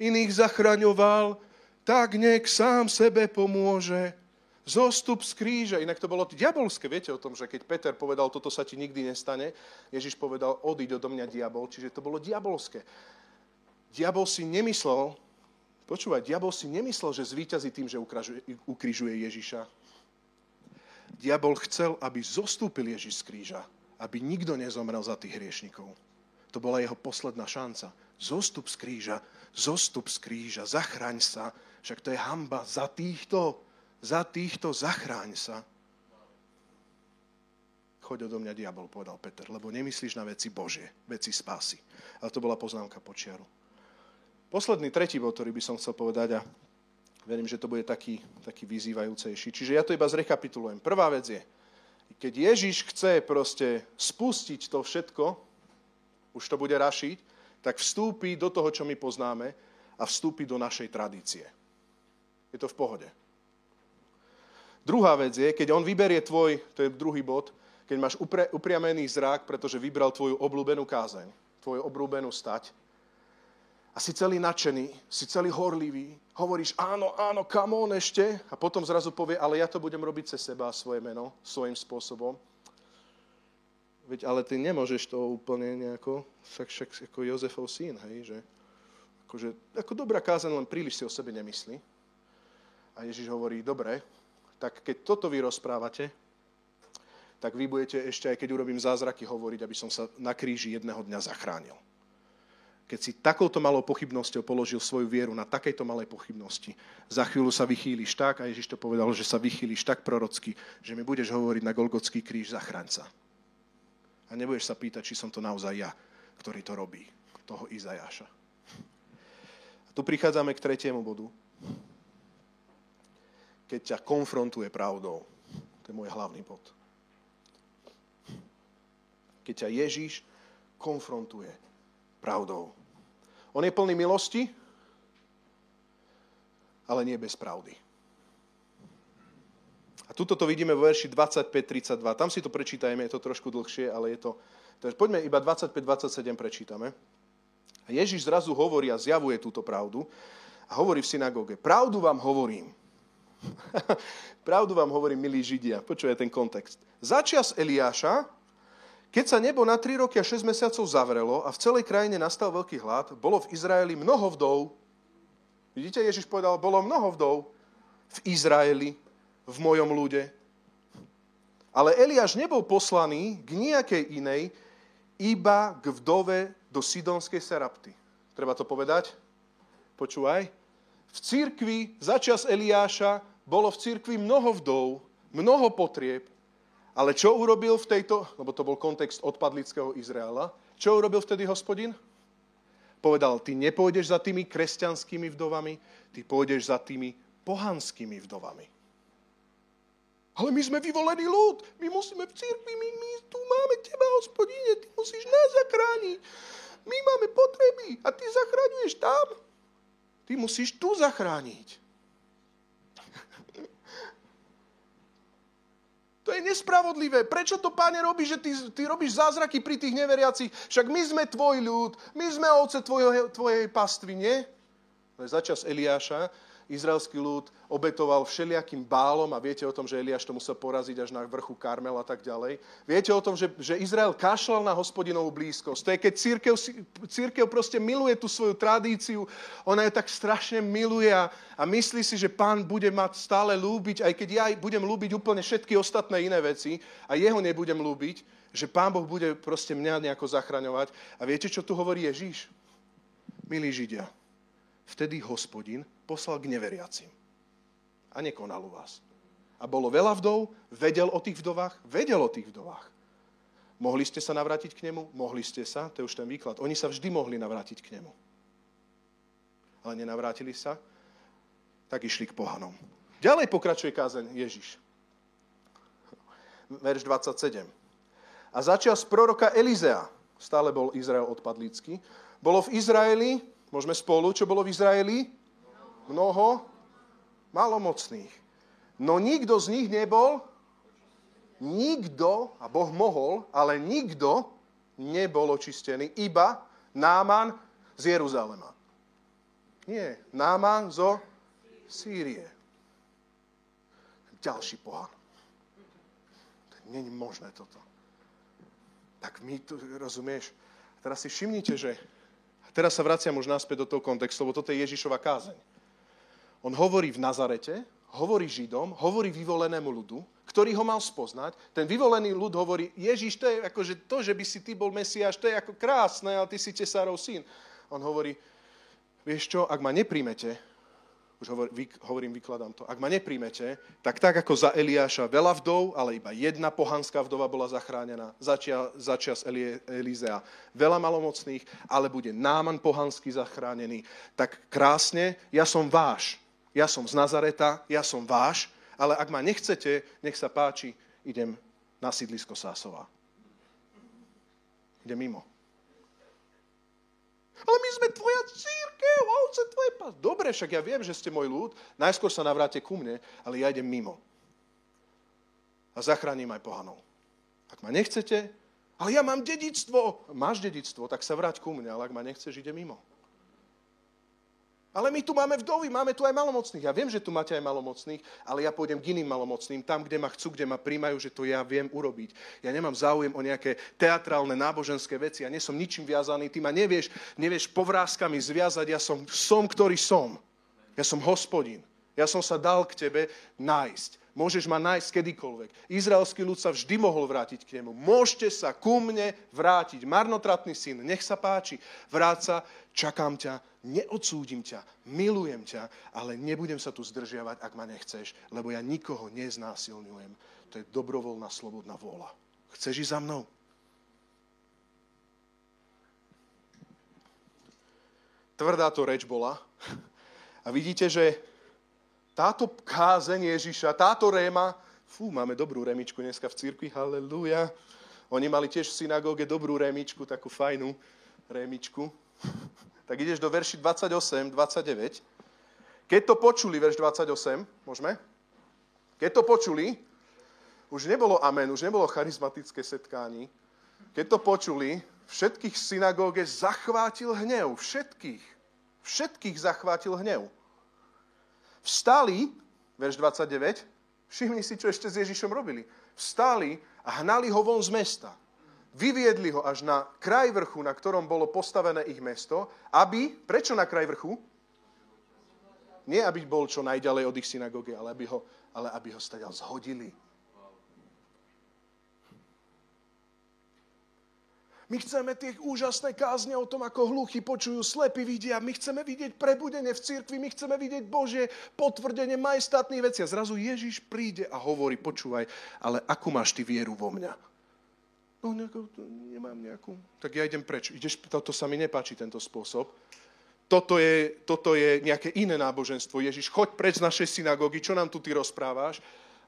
Iných zachraňoval, tak nech sám sebe pomôže. Zostup z kríža. Inak to bolo diabolské. Viete o tom, že keď Peter povedal, toto sa ti nikdy nestane, Ježiš povedal, odíď odo mňa diabol. Čiže to bolo diabolské. Diabol si nemyslel, počúvaj, diabol si nemyslel, že zvíťazí tým, že ukrižuje Ježiša. Diabol chcel, aby zostúpil Ježiš z kríža, aby nikto nezomrel za tých hriešnikov. To bola jeho posledná šanca. Zostup z kríža, zostup z kríža, zachraň sa. Však to je hamba za týchto, za týchto zachráň sa. Choď odo mňa, diabol, povedal Peter, lebo nemyslíš na veci Božie, veci spásy. Ale to bola poznámka počiaru. Posledný, tretí bod, ktorý by som chcel povedať a verím, že to bude taký, taký vyzývajúcejší. Čiže ja to iba zrekapitulujem. Prvá vec je, keď Ježiš chce proste spustiť to všetko, už to bude rašiť, tak vstúpi do toho, čo my poznáme a vstúpi do našej tradície. Je to v pohode. Druhá vec je, keď on vyberie tvoj, to je druhý bod, keď máš upre, upriamený zrak, pretože vybral tvoju obľúbenú kázeň, tvoju obľúbenú stať, a si celý nadšený, si celý horlivý, hovoríš áno, áno, come ešte, a potom zrazu povie, ale ja to budem robiť cez seba, svoje meno, svojim spôsobom. Veď ale ty nemôžeš to úplne nejako, však, však ako Jozefov syn, hej, že akože, ako dobrá kázaň, len príliš si o sebe nemyslí. A Ježiš hovorí, dobre, tak keď toto vy rozprávate, tak vy budete ešte, aj keď urobím zázraky, hovoriť, aby som sa na kríži jedného dňa zachránil. Keď si takouto malou pochybnosťou položil svoju vieru na takejto malej pochybnosti, za chvíľu sa vychýliš tak, a Ježiš to povedal, že sa vychýliš tak prorocky, že mi budeš hovoriť na Golgotský kríž, zachráň sa. A nebudeš sa pýtať, či som to naozaj ja, ktorý to robí, toho Izajaša. A tu prichádzame k tretiemu bodu. Keď ťa konfrontuje pravdou. To je môj hlavný bod. Keď ťa Ježíš konfrontuje pravdou. On je plný milosti, ale nie bez pravdy. A tuto to vidíme vo verši 25-32. Tam si to prečítajme, je to trošku dlhšie, ale je to... Takže poďme iba 25-27 prečítame. A Ježiš zrazu hovorí a zjavuje túto pravdu a hovorí v synagóge. Pravdu vám hovorím. pravdu vám hovorím, milí Židia. Počuje ten kontext. Začias Eliáša, keď sa nebo na 3 roky a 6 mesiacov zavrelo a v celej krajine nastal veľký hlad, bolo v Izraeli mnoho vdov. Vidíte, Ježiš povedal, bolo mnoho vdov v Izraeli, v mojom ľude. Ale Eliáš nebol poslaný k nejakej inej, iba k vdove do Sidonskej Serapty. Treba to povedať? Počúvaj. V církvi začas Eliáša bolo v církvi mnoho vdov, mnoho potrieb, ale čo urobil v tejto, lebo to bol kontext odpadlického Izraela, čo urobil vtedy hospodin? Povedal, ty nepôjdeš za tými kresťanskými vdovami, ty pôjdeš za tými pohanskými vdovami. Ale my sme vyvolený ľud. My musíme v církvi, my, my tu máme teba, hospodine, ty musíš nás zachrániť. My máme potreby a ty zachraňuješ tam. Ty musíš tu zachrániť. To je nespravodlivé. Prečo to, páne, robí, že ty, ty robíš zázraky pri tých neveriacich? Však my sme tvoj ľud, my sme ovce tvojho, tvojej pastvy, nie? Ale začas Eliáša izraelský ľud obetoval všelijakým bálom a viete o tom, že Eliáš to musel poraziť až na vrchu Karmel a tak ďalej. Viete o tom, že, že Izrael kašľal na hospodinovú blízkosť. To je, keď církev, církev proste miluje tú svoju tradíciu, ona ju tak strašne miluje a, a myslí si, že pán bude mať stále lúbiť, aj keď ja budem lúbiť úplne všetky ostatné iné veci a jeho nebudem lúbiť, že pán Boh bude proste mňa nejako zachraňovať. A viete, čo tu hovorí Ježíš? Milí Židia, vtedy hospodin poslal k neveriacim. A nekonal u vás. A bolo veľa vdov, vedel o tých vdovách, vedel o tých vdovách. Mohli ste sa navrátiť k nemu? Mohli ste sa, to je už ten výklad. Oni sa vždy mohli navrátiť k nemu. Ale nenavrátili sa, tak išli k pohanom. Ďalej pokračuje kázeň Ježiš. Verš 27. A začal z proroka Elizea, stále bol Izrael odpadlícky, bolo v Izraeli, môžeme spolu, čo bolo v Izraeli? Mnoho malomocných. No nikto z nich nebol, nikto, a Boh mohol, ale nikto nebol očistený, iba Náman z Jeruzalema. Nie, Náman zo Sýrie. Ďalší pohan. To není možné toto. Tak my tu, rozumieš, teraz si všimnite, že teraz sa vraciam už naspäť do toho kontextu, lebo toto je Ježišova kázeň. On hovorí v Nazarete, hovorí Židom, hovorí vyvolenému ľudu, ktorý ho mal spoznať. Ten vyvolený ľud hovorí, Ježiš, to je akože to, že by si ty bol Mesiáš, to je ako krásne, ale ty si tesárov syn. On hovorí, vieš čo, ak ma nepríjmete, už hovorím, vykladám to, ak ma nepríjmete, tak tak ako za Eliáša veľa vdov, ale iba jedna pohanská vdova bola zachránená, začia, začias Elie, Elizea veľa malomocných, ale bude Náman pohanský zachránený. Tak krásne, ja som váš, ja som z Nazareta, ja som váš, ale ak ma nechcete, nech sa páči, idem na sídlisko Sásová. Idem mimo. Ale my sme tvoja církev, ovce tvoje pás. Dobre, však ja viem, že ste môj ľud. Najskôr sa navráte ku mne, ale ja idem mimo. A zachránim aj pohanov. Ak ma nechcete, ale ja mám dedictvo. Máš dedictvo, tak sa vráť ku mne, ale ak ma nechceš, ide mimo. Ale my tu máme vdovy, máme tu aj malomocných. Ja viem, že tu máte aj malomocných, ale ja pôjdem k iným malomocným, tam, kde ma chcú, kde ma príjmajú, že to ja viem urobiť. Ja nemám záujem o nejaké teatrálne, náboženské veci. Ja nie som ničím viazaný. Ty ma nevieš, nevieš povrázkami zviazať. Ja som som, ktorý som. Ja som hospodin. Ja som sa dal k tebe nájsť. Môžeš ma nájsť kedykoľvek. Izraelský ľud sa vždy mohol vrátiť k nemu. Môžete sa ku mne vrátiť. Marnotratný syn, nech sa páči. Vráť sa, čakám ťa, neodsúdim ťa, milujem ťa, ale nebudem sa tu zdržiavať, ak ma nechceš, lebo ja nikoho neznásilňujem. To je dobrovoľná, slobodná vôľa. Chceš ísť za mnou? tvrdá to reč bola. A vidíte, že táto kázeň Ježiša, táto réma, fú, máme dobrú remičku dneska v cirkvi, halleluja. Oni mali tiež v synagóge dobrú remičku, takú fajnú remičku. Tak ideš do verši 28, 29. Keď to počuli, verš 28, môžeme? Keď to počuli, už nebolo amen, už nebolo charizmatické setkání. Keď to počuli, všetkých synagóge zachvátil hnev. Všetkých. Všetkých zachvátil hnev. Vstali, verš 29, všimni si, čo ešte s Ježišom robili. Vstali a hnali ho von z mesta. Vyviedli ho až na kraj vrchu, na ktorom bolo postavené ich mesto, aby, prečo na kraj vrchu? Nie, aby bol čo najďalej od ich synagógy, ale aby ho, ale aby ho stadiaľ zhodili My chceme tie úžasné kázne o tom, ako hluchy počujú, slepí vidia. My chceme vidieť prebudenie v cirkvi, my chceme vidieť Božie potvrdenie majestátnych vecí. A zrazu Ježiš príde a hovorí, počúvaj, ale akú máš ty vieru vo mňa? No, nejakú, nemám nejakú. Tak ja idem preč. Ideš, toto sa mi nepáči, tento spôsob. Toto je, toto je nejaké iné náboženstvo. Ježiš, choď preč z našej synagógy, čo nám tu ty rozprávaš?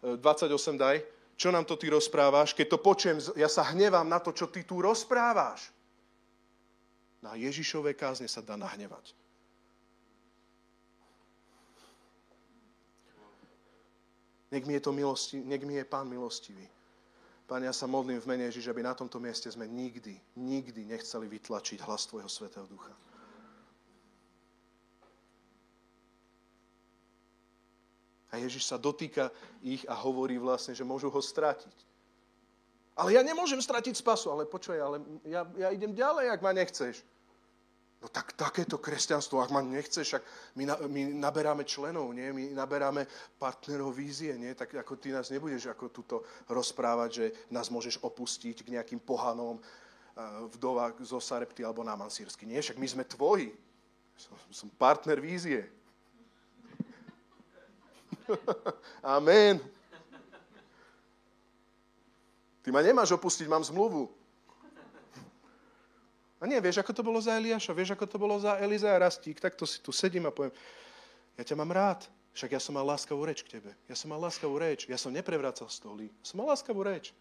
28 e, daj čo nám to ty rozprávaš? Keď to počujem, ja sa hnevám na to, čo ty tu rozprávaš. Na Ježišové kázne sa dá nahnevať. Nech mi je, to milosti, nech mi je Pán milostivý. Pán, ja sa modlím v mene Ježiš, aby na tomto mieste sme nikdy, nikdy nechceli vytlačiť hlas Tvojho Svetého Ducha. A Ježiš sa dotýka ich a hovorí vlastne, že môžu ho stratiť. Ale ja nemôžem stratiť spasu. Ale počuj, ale ja, ja idem ďalej, ak ma nechceš. No tak takéto kresťanstvo, ak ma nechceš, ak my, na, my naberáme členov, nie? my naberáme partnerov vízie, nie? tak ako ty nás nebudeš ako tuto rozprávať, že nás môžeš opustiť k nejakým pohanom vdova zo Sarepty alebo na Mansírsky. Nie, však my sme tvoji. Som, som partner vízie. Amen. Ty ma nemáš opustiť, mám zmluvu. A nie, vieš, ako to bolo za Eliáša, vieš, ako to bolo za Elizea Rastík, tak to si tu sedím a poviem, ja ťa mám rád, však ja som mal láskavú reč k tebe. Ja som mal láskavú reč, ja som neprevracal stoly, som mal láskavú reč.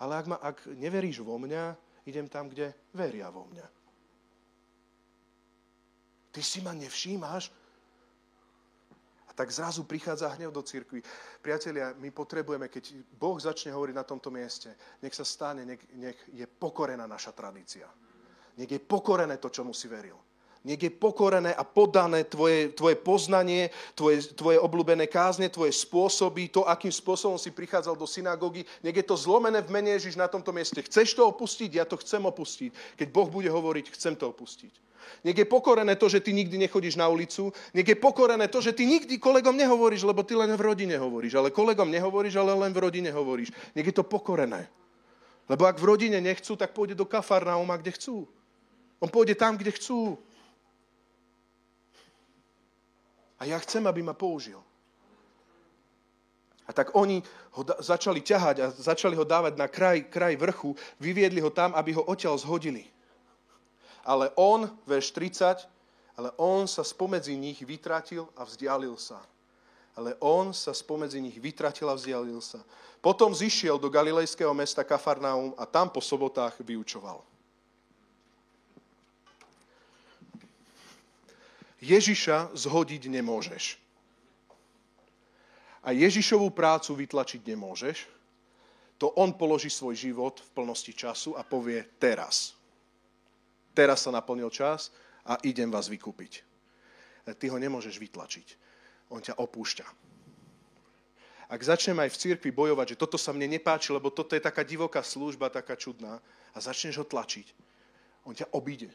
Ale ak, ma, ak neveríš vo mňa, idem tam, kde veria vo mňa. Ty si ma nevšímáš, tak zrazu prichádza hnev do cirkvi. Priatelia, my potrebujeme, keď Boh začne hovoriť na tomto mieste, nech sa stane, nech, nech je pokorená naša tradícia. Nech je pokorené to, čomu si veril. Nech je pokorené a podané tvoje, tvoje poznanie, tvoje, tvoje obľúbené kázne, tvoje spôsoby, to, akým spôsobom si prichádzal do synagógy. Nech je to zlomené v mene Ježiš na tomto mieste. Chceš to opustiť? Ja to chcem opustiť. Keď Boh bude hovoriť, chcem to opustiť. Nech je pokorené to, že ty nikdy nechodíš na ulicu. Nech je pokorené to, že ty nikdy kolegom nehovoríš, lebo ty len v rodine hovoríš. Ale kolegom nehovoríš, ale len v rodine hovoríš. Nech je to pokorené. Lebo ak v rodine nechcú, tak pôjde do Kafarnauma, kde chcú. On pôjde tam, kde chcú. A ja chcem, aby ma použil. A tak oni ho da- začali ťahať a začali ho dávať na kraj, kraj vrchu, vyviedli ho tam, aby ho odtiaľ zhodili. Ale on, verš 30, ale on sa spomedzi nich vytratil a vzdialil sa. Ale on sa spomedzi nich vytratil a vzdialil sa. Potom zišiel do galilejského mesta Kafarnaum a tam po sobotách vyučoval. Ježiša zhodiť nemôžeš. A Ježišovú prácu vytlačiť nemôžeš. To on položí svoj život v plnosti času a povie teraz teraz sa naplnil čas a idem vás vykúpiť. Ty ho nemôžeš vytlačiť. On ťa opúšťa. Ak začnem aj v cirkvi bojovať, že toto sa mne nepáči, lebo toto je taká divoká služba, taká čudná, a začneš ho tlačiť, on ťa obíde.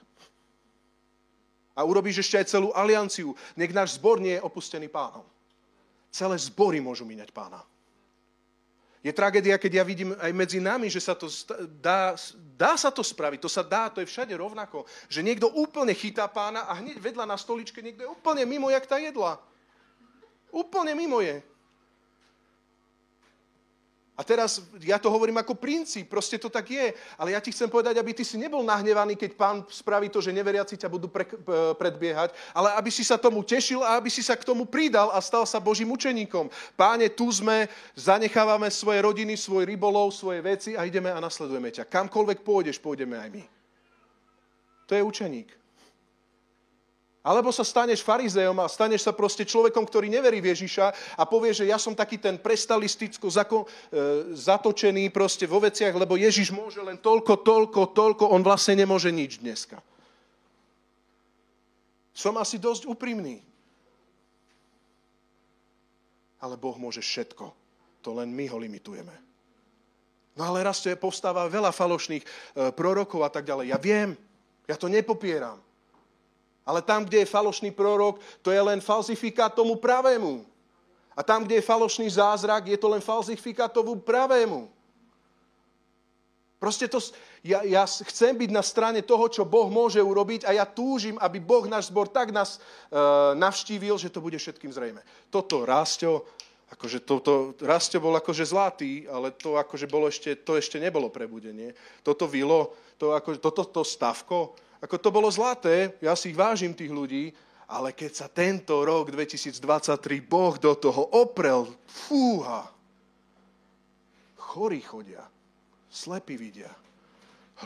A urobíš ešte aj celú alianciu. Nech náš zbor nie je opustený pánom. Celé zbory môžu míňať pána. Je tragédia, keď ja vidím aj medzi nami, že sa to dá, dá sa to spraviť, to sa dá, to je všade rovnako. Že niekto úplne chytá pána a hneď vedľa na stoličke niekto je úplne mimo, jak tá jedla. Úplne mimo je. A teraz ja to hovorím ako princíp, proste to tak je. Ale ja ti chcem povedať, aby ty si nebol nahnevaný, keď pán spraví to, že neveriaci ťa budú pre, predbiehať, ale aby si sa tomu tešil a aby si sa k tomu pridal a stal sa Božím učeníkom. Páne, tu sme, zanechávame svoje rodiny, svoj rybolov, svoje veci a ideme a nasledujeme ťa. Kamkoľvek pôjdeš, pôjdeme aj my. To je učeník. Alebo sa staneš farizejom a staneš sa proste človekom, ktorý neverí v Ježiša a povie, že ja som taký ten prestalisticko e, zatočený proste vo veciach, lebo Ježiš môže len toľko, toľko, toľko, on vlastne nemôže nič dneska. Som asi dosť úprimný. Ale Boh môže všetko. To len my ho limitujeme. No ale raz to je, povstáva veľa falošných e, prorokov a tak ďalej. Ja viem, ja to nepopieram. Ale tam, kde je falošný prorok, to je len falzifikát tomu pravému. A tam, kde je falošný zázrak, je to len falzifikát tomu pravému. Proste to, ja, ja chcem byť na strane toho, čo Boh môže urobiť a ja túžim, aby Boh náš zbor tak nás e, navštívil, že to bude všetkým zrejme. Toto Rásťo, akože toto, Rásťo bol akože zlatý, ale to akože bolo ešte, to ešte nebolo prebudenie. Toto Vilo, to, akože, toto to stavko, ako to bolo zlaté, ja si vážim tých ľudí, ale keď sa tento rok 2023 Boh do toho oprel, fúha, chorí chodia, slepí vidia,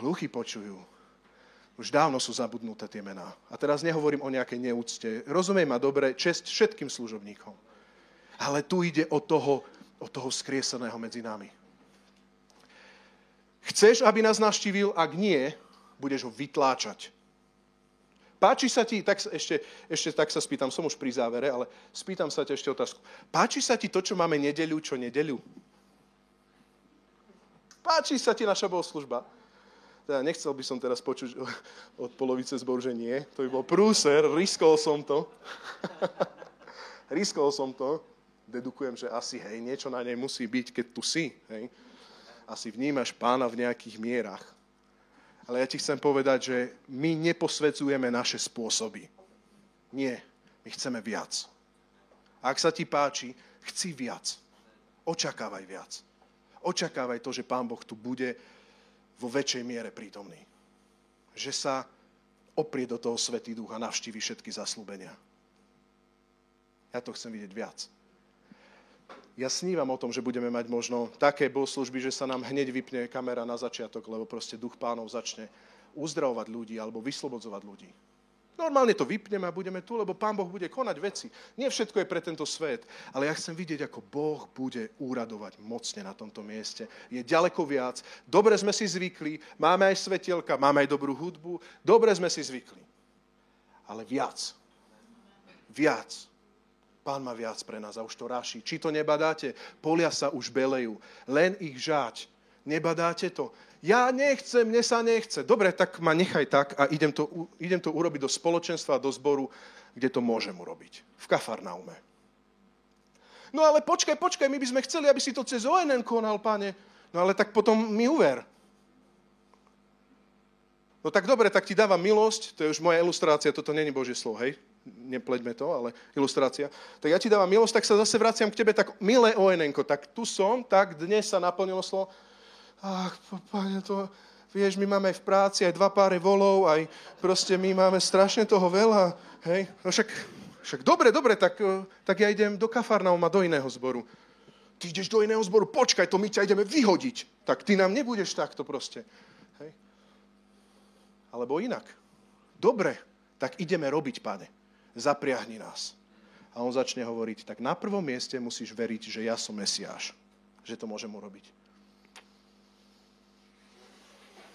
hluchy počujú. Už dávno sú zabudnuté tie mená. A teraz nehovorím o nejakej neúcte. Rozumiem ma dobre, čest všetkým služobníkom. Ale tu ide o toho, o toho skrieseného medzi nami. Chceš, aby nás naštívil? Ak nie, budeš ho vytláčať. Páči sa ti, tak ešte, ešte tak sa spýtam, som už pri závere, ale spýtam sa ťa ešte otázku. Páči sa ti to, čo máme nedeľu, čo nedeľu? Páči sa ti naša bohoslužba? Teda nechcel by som teraz počuť od polovice zboru, že nie. To by bol prúser, riskol som to. riskol som to. Dedukujem, že asi, hej, niečo na nej musí byť, keď tu si, hej. Asi vnímaš pána v nejakých mierach. Ale ja ti chcem povedať, že my neposvedzujeme naše spôsoby. Nie, my chceme viac. Ak sa ti páči, chci viac. Očakávaj viac. Očakávaj to, že Pán Boh tu bude vo väčšej miere prítomný. Že sa oprie do toho Svetý Duch a navštívi všetky zaslúbenia. Ja to chcem vidieť viac ja snívam o tom, že budeme mať možno také bohoslužby, že sa nám hneď vypne kamera na začiatok, lebo proste duch pánov začne uzdravovať ľudí alebo vyslobodzovať ľudí. Normálne to vypneme a budeme tu, lebo Pán Boh bude konať veci. Nie všetko je pre tento svet, ale ja chcem vidieť, ako Boh bude úradovať mocne na tomto mieste. Je ďaleko viac. Dobre sme si zvykli, máme aj svetelka, máme aj dobrú hudbu, dobre sme si zvykli. Ale viac. Viac. Pán má viac pre nás a už to ráši. Či to nebadáte? Polia sa už belejú. Len ich žať. Nebadáte to? Ja nechcem, mne sa nechce. Dobre, tak ma nechaj tak a idem to, idem to urobiť do spoločenstva, do zboru, kde to môžem urobiť. V Kafarnaume. No ale počkaj, počkaj, my by sme chceli, aby si to cez ONN konal, pane. No ale tak potom mi uver. No tak dobre, tak ti dávam milosť, to je už moja ilustrácia, toto není Božie slovo, hej? Nepleďme to, ale ilustrácia. Tak ja ti dávam milosť, tak sa zase vraciam k tebe, tak milé ONNko, tak tu som, tak dnes sa naplnilo slovo. Ach, pane, to, vieš, my máme aj v práci aj dva páre volov, aj proste my máme strašne toho veľa, hej. No však, však dobre, dobre, tak, eh, tak ja idem do Kafarnauma, do iného zboru. Ty ideš do iného zboru, počkaj, to my ťa ideme vyhodiť. Tak ty nám nebudeš takto proste. Hej. Alebo inak. Dobre, tak ideme robiť, pane zapriahni nás. A on začne hovoriť, tak na prvom mieste musíš veriť, že ja som Mesiáš. Že to môžem urobiť.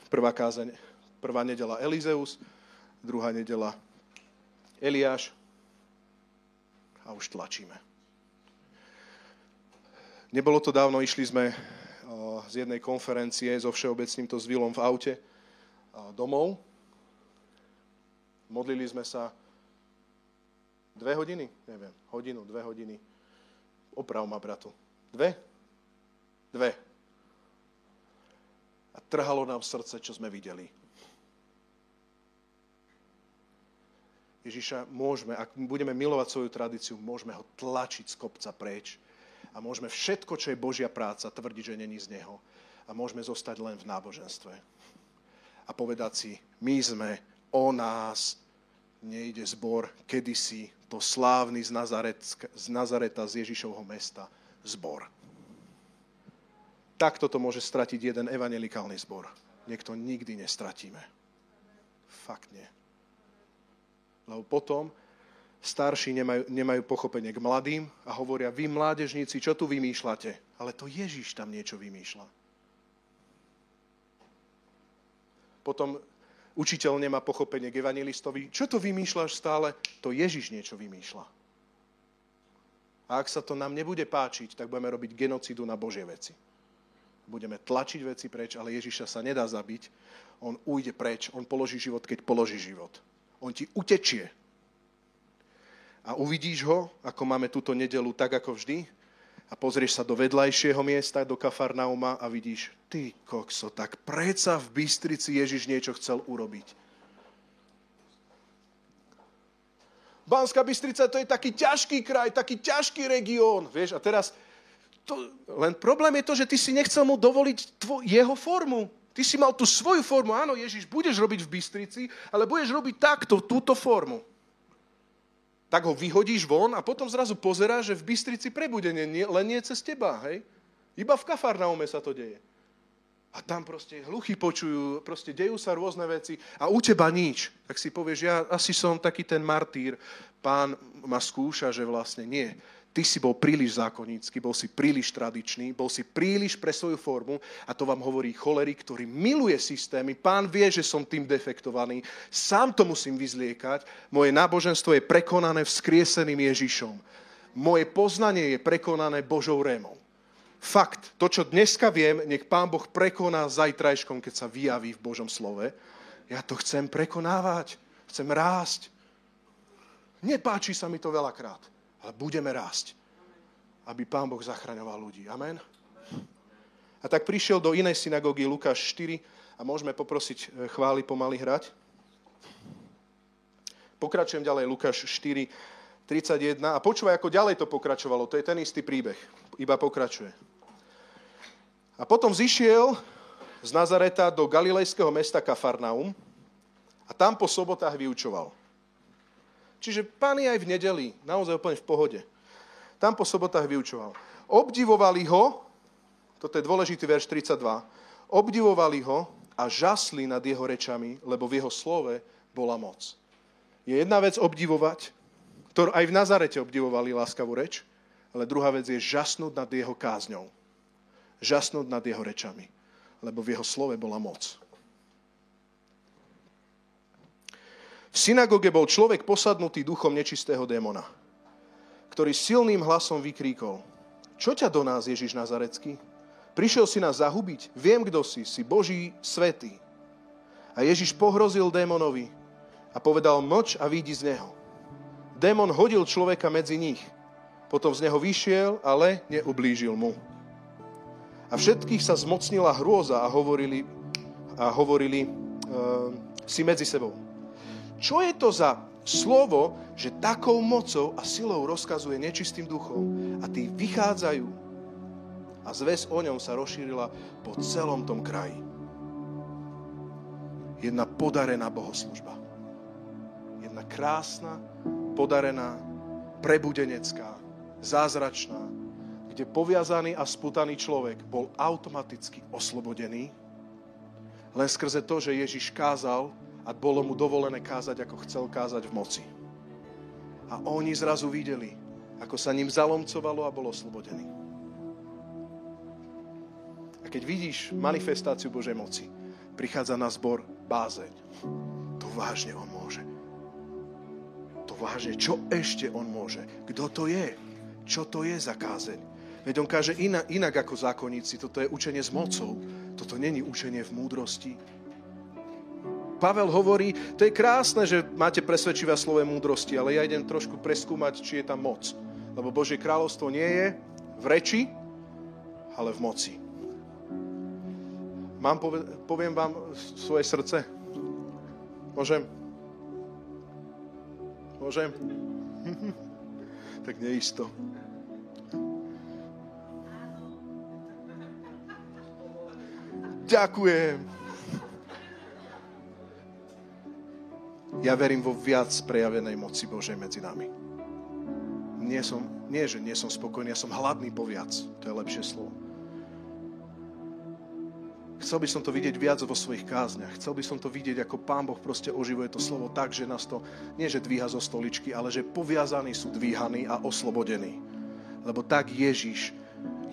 Prvá kázeň, prvá nedela Elizeus, druhá nedela Eliáš a už tlačíme. Nebolo to dávno, išli sme z jednej konferencie so všeobecným to zvilom v aute domov. Modlili sme sa, Dve hodiny? Neviem. Hodinu, dve hodiny. Oprav ma, bratu. Dve? Dve. A trhalo nám srdce, čo sme videli. Ježiša, môžeme, ak budeme milovať svoju tradíciu, môžeme ho tlačiť z kopca preč A môžeme všetko, čo je Božia práca, tvrdiť, že není z Neho. A môžeme zostať len v náboženstve. A povedať si, my sme o nás, nejde zbor, kedysi to slávny z, Nazaret, z Nazareta, z Ježišovho mesta, zbor. Takto to môže stratiť jeden evangelikálny zbor. Niekto nikdy nestratíme. Fakt nie. Lebo potom starší nemajú, nemajú pochopenie k mladým a hovoria, vy mládežníci, čo tu vymýšľate? Ale to Ježiš tam niečo vymýšľa. Potom učiteľ nemá pochopenie k evangelistovi. Čo to vymýšľaš stále? To Ježiš niečo vymýšľa. A ak sa to nám nebude páčiť, tak budeme robiť genocidu na Božie veci. Budeme tlačiť veci preč, ale Ježiša sa nedá zabiť. On ujde preč, on položí život, keď položí život. On ti utečie, a uvidíš ho, ako máme túto nedelu, tak ako vždy, a pozrieš sa do vedľajšieho miesta, do Kafarnauma a vidíš, ty kokso, tak predsa v Bystrici Ježiš niečo chcel urobiť. Banská Bystrica to je taký ťažký kraj, taký ťažký región, vieš, a teraz, to, len problém je to, že ty si nechcel mu dovoliť tvo, jeho formu. Ty si mal tú svoju formu, áno, Ježiš, budeš robiť v Bystrici, ale budeš robiť takto, túto formu tak ho vyhodíš von a potom zrazu pozeráš, že v Bystrici prebudenie, nie, len nie cez teba, hej? Iba v Kafarnaume sa to deje. A tam proste hluchy počujú, proste dejú sa rôzne veci a u teba nič. Tak si povieš, ja asi som taký ten martýr, pán ma skúša, že vlastne nie ty si bol príliš zákonnícky, bol si príliš tradičný, bol si príliš pre svoju formu a to vám hovorí cholerik, ktorý miluje systémy. Pán vie, že som tým defektovaný, sám to musím vyzliekať. Moje náboženstvo je prekonané vzkrieseným Ježišom. Moje poznanie je prekonané Božou rémou. Fakt, to, čo dneska viem, nech Pán Boh prekoná zajtrajškom, keď sa vyjaví v Božom slove. Ja to chcem prekonávať, chcem rásť. Nepáči sa mi to veľakrát ale budeme rásť, aby Pán Boh zachraňoval ľudí. Amen. A tak prišiel do inej synagógy Lukáš 4 a môžeme poprosiť e, chváli pomaly hrať. Pokračujem ďalej, Lukáš 4, 31. A počúvaj, ako ďalej to pokračovalo. To je ten istý príbeh. Iba pokračuje. A potom zišiel z Nazareta do galilejského mesta Kafarnaum a tam po sobotách vyučoval. Čiže pán je aj v nedeli, naozaj úplne v pohode. Tam po sobotách vyučoval. Obdivovali ho, toto je dôležitý verš 32, obdivovali ho a žasli nad jeho rečami, lebo v jeho slove bola moc. Je jedna vec obdivovať, ktorú aj v Nazarete obdivovali láskavú reč, ale druhá vec je žasnúť nad jeho kázňou. Žasnúť nad jeho rečami, lebo v jeho slove bola moc. V synagóge bol človek posadnutý duchom nečistého démona, ktorý silným hlasom vykríkol, čo ťa do nás, Ježiš Nazarecký? Prišiel si nás zahubiť? Viem, kto si, si Boží svetý. A Ježiš pohrozil démonovi a povedal, moč a vidí z neho. Démon hodil človeka medzi nich. Potom z neho vyšiel, ale neublížil mu. A všetkých sa zmocnila hrôza a hovorili, a hovorili e, si medzi sebou čo je to za slovo, že takou mocou a silou rozkazuje nečistým duchom a tí vychádzajú a zväz o ňom sa rozšírila po celom tom kraji. Jedna podarená bohoslužba. Jedna krásna, podarená, prebudenecká, zázračná, kde poviazaný a sputaný človek bol automaticky oslobodený, len skrze to, že Ježiš kázal a bolo mu dovolené kázať, ako chcel kázať v moci. A oni zrazu videli, ako sa ním zalomcovalo a bol oslobodený. A keď vidíš manifestáciu Božej moci, prichádza na zbor bázeň. To vážne on môže. To vážne, čo ešte on môže? Kto to je? Čo to je za kázeň? Veď on káže inak, inak ako zákonníci. Toto je učenie s mocou. Toto není učenie v múdrosti, Pavel hovorí, to je krásne, že máte presvedčivé slove múdrosti, ale ja idem trošku preskúmať, či je tam moc. Lebo Božie kráľovstvo nie je v reči, ale v moci. Mám povie, poviem vám svoje srdce? Môžem? Môžem? tak neisto. Ďakujem. Ja verím vo viac prejavenej moci Božej medzi nami. Nie, som, nie, že nie som spokojný, ja som hladný po viac. To je lepšie slovo. Chcel by som to vidieť viac vo svojich kázniach. Chcel by som to vidieť, ako Pán Boh proste oživuje to slovo tak, že nás to nie že dvíha zo stoličky, ale že poviazaní sú dvíhaní a oslobodení. Lebo tak Ježiš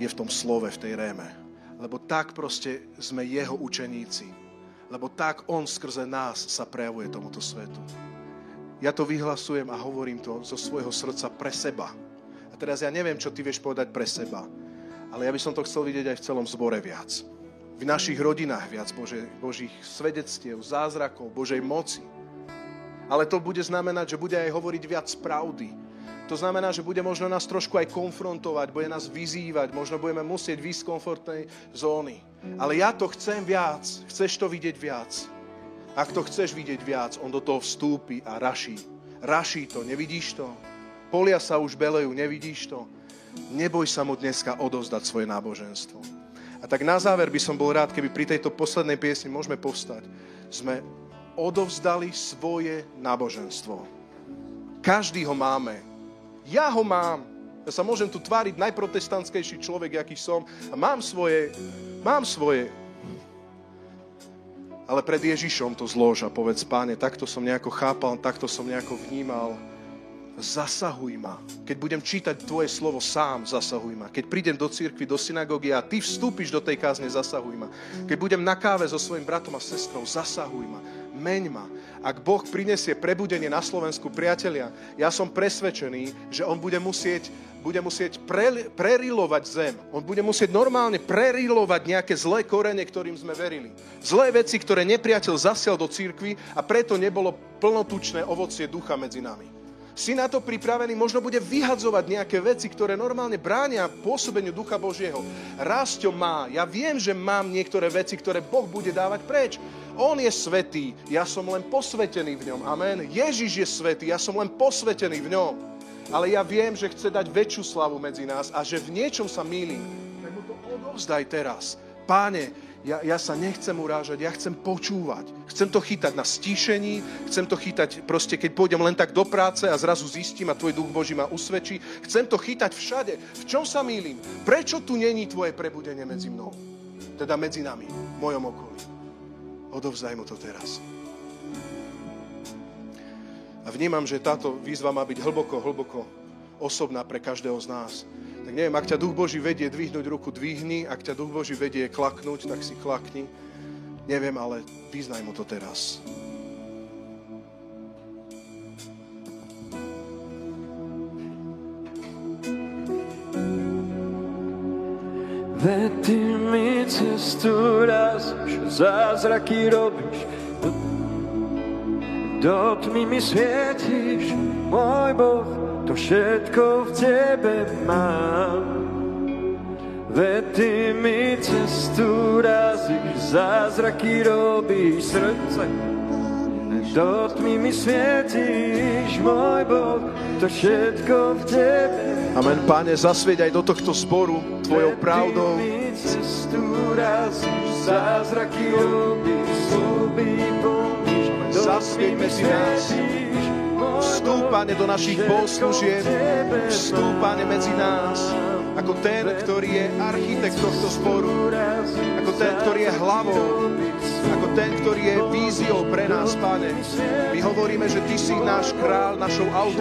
je v tom slove, v tej réme. Lebo tak proste sme jeho učeníci. Lebo tak on skrze nás sa prejavuje tomuto svetu. Ja to vyhlasujem a hovorím to zo svojho srdca pre seba. A teraz ja neviem, čo ty vieš povedať pre seba, ale ja by som to chcel vidieť aj v celom zbore viac v našich rodinách viac Bože, Božích svedectiev, zázrakov, Božej moci. Ale to bude znamenať, že bude aj hovoriť viac pravdy. To znamená, že bude možno nás trošku aj konfrontovať, bude nás vyzývať, možno budeme musieť výjsť z komfortnej zóny. Ale ja to chcem viac. Chceš to vidieť viac? Ak to chceš vidieť viac, on do toho vstúpi a raší. Raší to, nevidíš to? Polia sa už belejú, nevidíš to? Neboj sa mu dneska odovzdať svoje náboženstvo. A tak na záver by som bol rád, keby pri tejto poslednej piesni môžeme povstať. Sme odovzdali svoje náboženstvo. Každý ho máme. Ja ho mám. Ja sa môžem tu tváriť najprotestantskejší človek, aký som. A mám svoje, mám svoje. Ale pred Ježišom to zlož a povedz, páne, takto som nejako chápal, takto som nejako vnímal zasahuj ma. Keď budem čítať tvoje slovo sám, zasahuj ma. Keď prídem do cirkvi, do synagógy a ty vstúpiš do tej kázne, zasahuj ma. Keď budem na káve so svojim bratom a sestrou, zasahuj ma. Meň ma. Ak Boh prinesie prebudenie na Slovensku, priatelia, ja som presvedčený, že On bude musieť, bude musieť pre, prerilovať zem. On bude musieť normálne prerilovať nejaké zlé korene, ktorým sme verili. Zlé veci, ktoré nepriateľ zasiel do cirkvi a preto nebolo plnotučné ovocie ducha medzi nami si na to pripravený, možno bude vyhadzovať nejaké veci, ktoré normálne bránia pôsobeniu Ducha Božieho. Rásťo má, ja viem, že mám niektoré veci, ktoré Boh bude dávať preč. On je svetý, ja som len posvetený v ňom. Amen. Ježiš je svetý, ja som len posvetený v ňom. Ale ja viem, že chce dať väčšiu slavu medzi nás a že v niečom sa mýlim. Tak mu to odovzdaj teraz. Páne, ja, ja sa nechcem urážať, ja chcem počúvať. Chcem to chytať na stíšení, chcem to chytať proste, keď pôjdem len tak do práce a zrazu zistím a tvoj duch Boží ma usvedčí. Chcem to chytať všade. V čom sa mýlim? Prečo tu není tvoje prebudenie medzi mnou? Teda medzi nami, v mojom okolí. Odovzdaj mu to teraz. A vnímam, že táto výzva má byť hlboko, hlboko osobná pre každého z nás. Tak neviem, ak ťa Duch Boží vedie dvihnúť ruku, dvihni. Ak ťa Duch Boží vedie klaknúť, tak si klakni. Neviem, ale vyznaj mu to teraz. Veď ty mi cestu razíš, zázraky robíš, do tmy mi svietíš, môj Boh, to všetko v tebe mám. Veď ty mi cestu razíš, zázraky robíš srdce. Do tmy mi svietíš, môj Boh, to všetko v tebe. Amen, Páne, zasvieť aj do tohto zboru Tvojou pravdou. cestu razíš, zázraky robíš, sluby plníš. Zasvieť medzi nás. Vstúpane do našich bohoslúžieb, vstúpane medzi nás, ako ten, ktorý je architekt tohto zboru, ako ten, ktorý je hlavou, ako ten, ktorý je víziou pre nás, Pane. My hovoríme, že Ty si náš král, našou autoritou,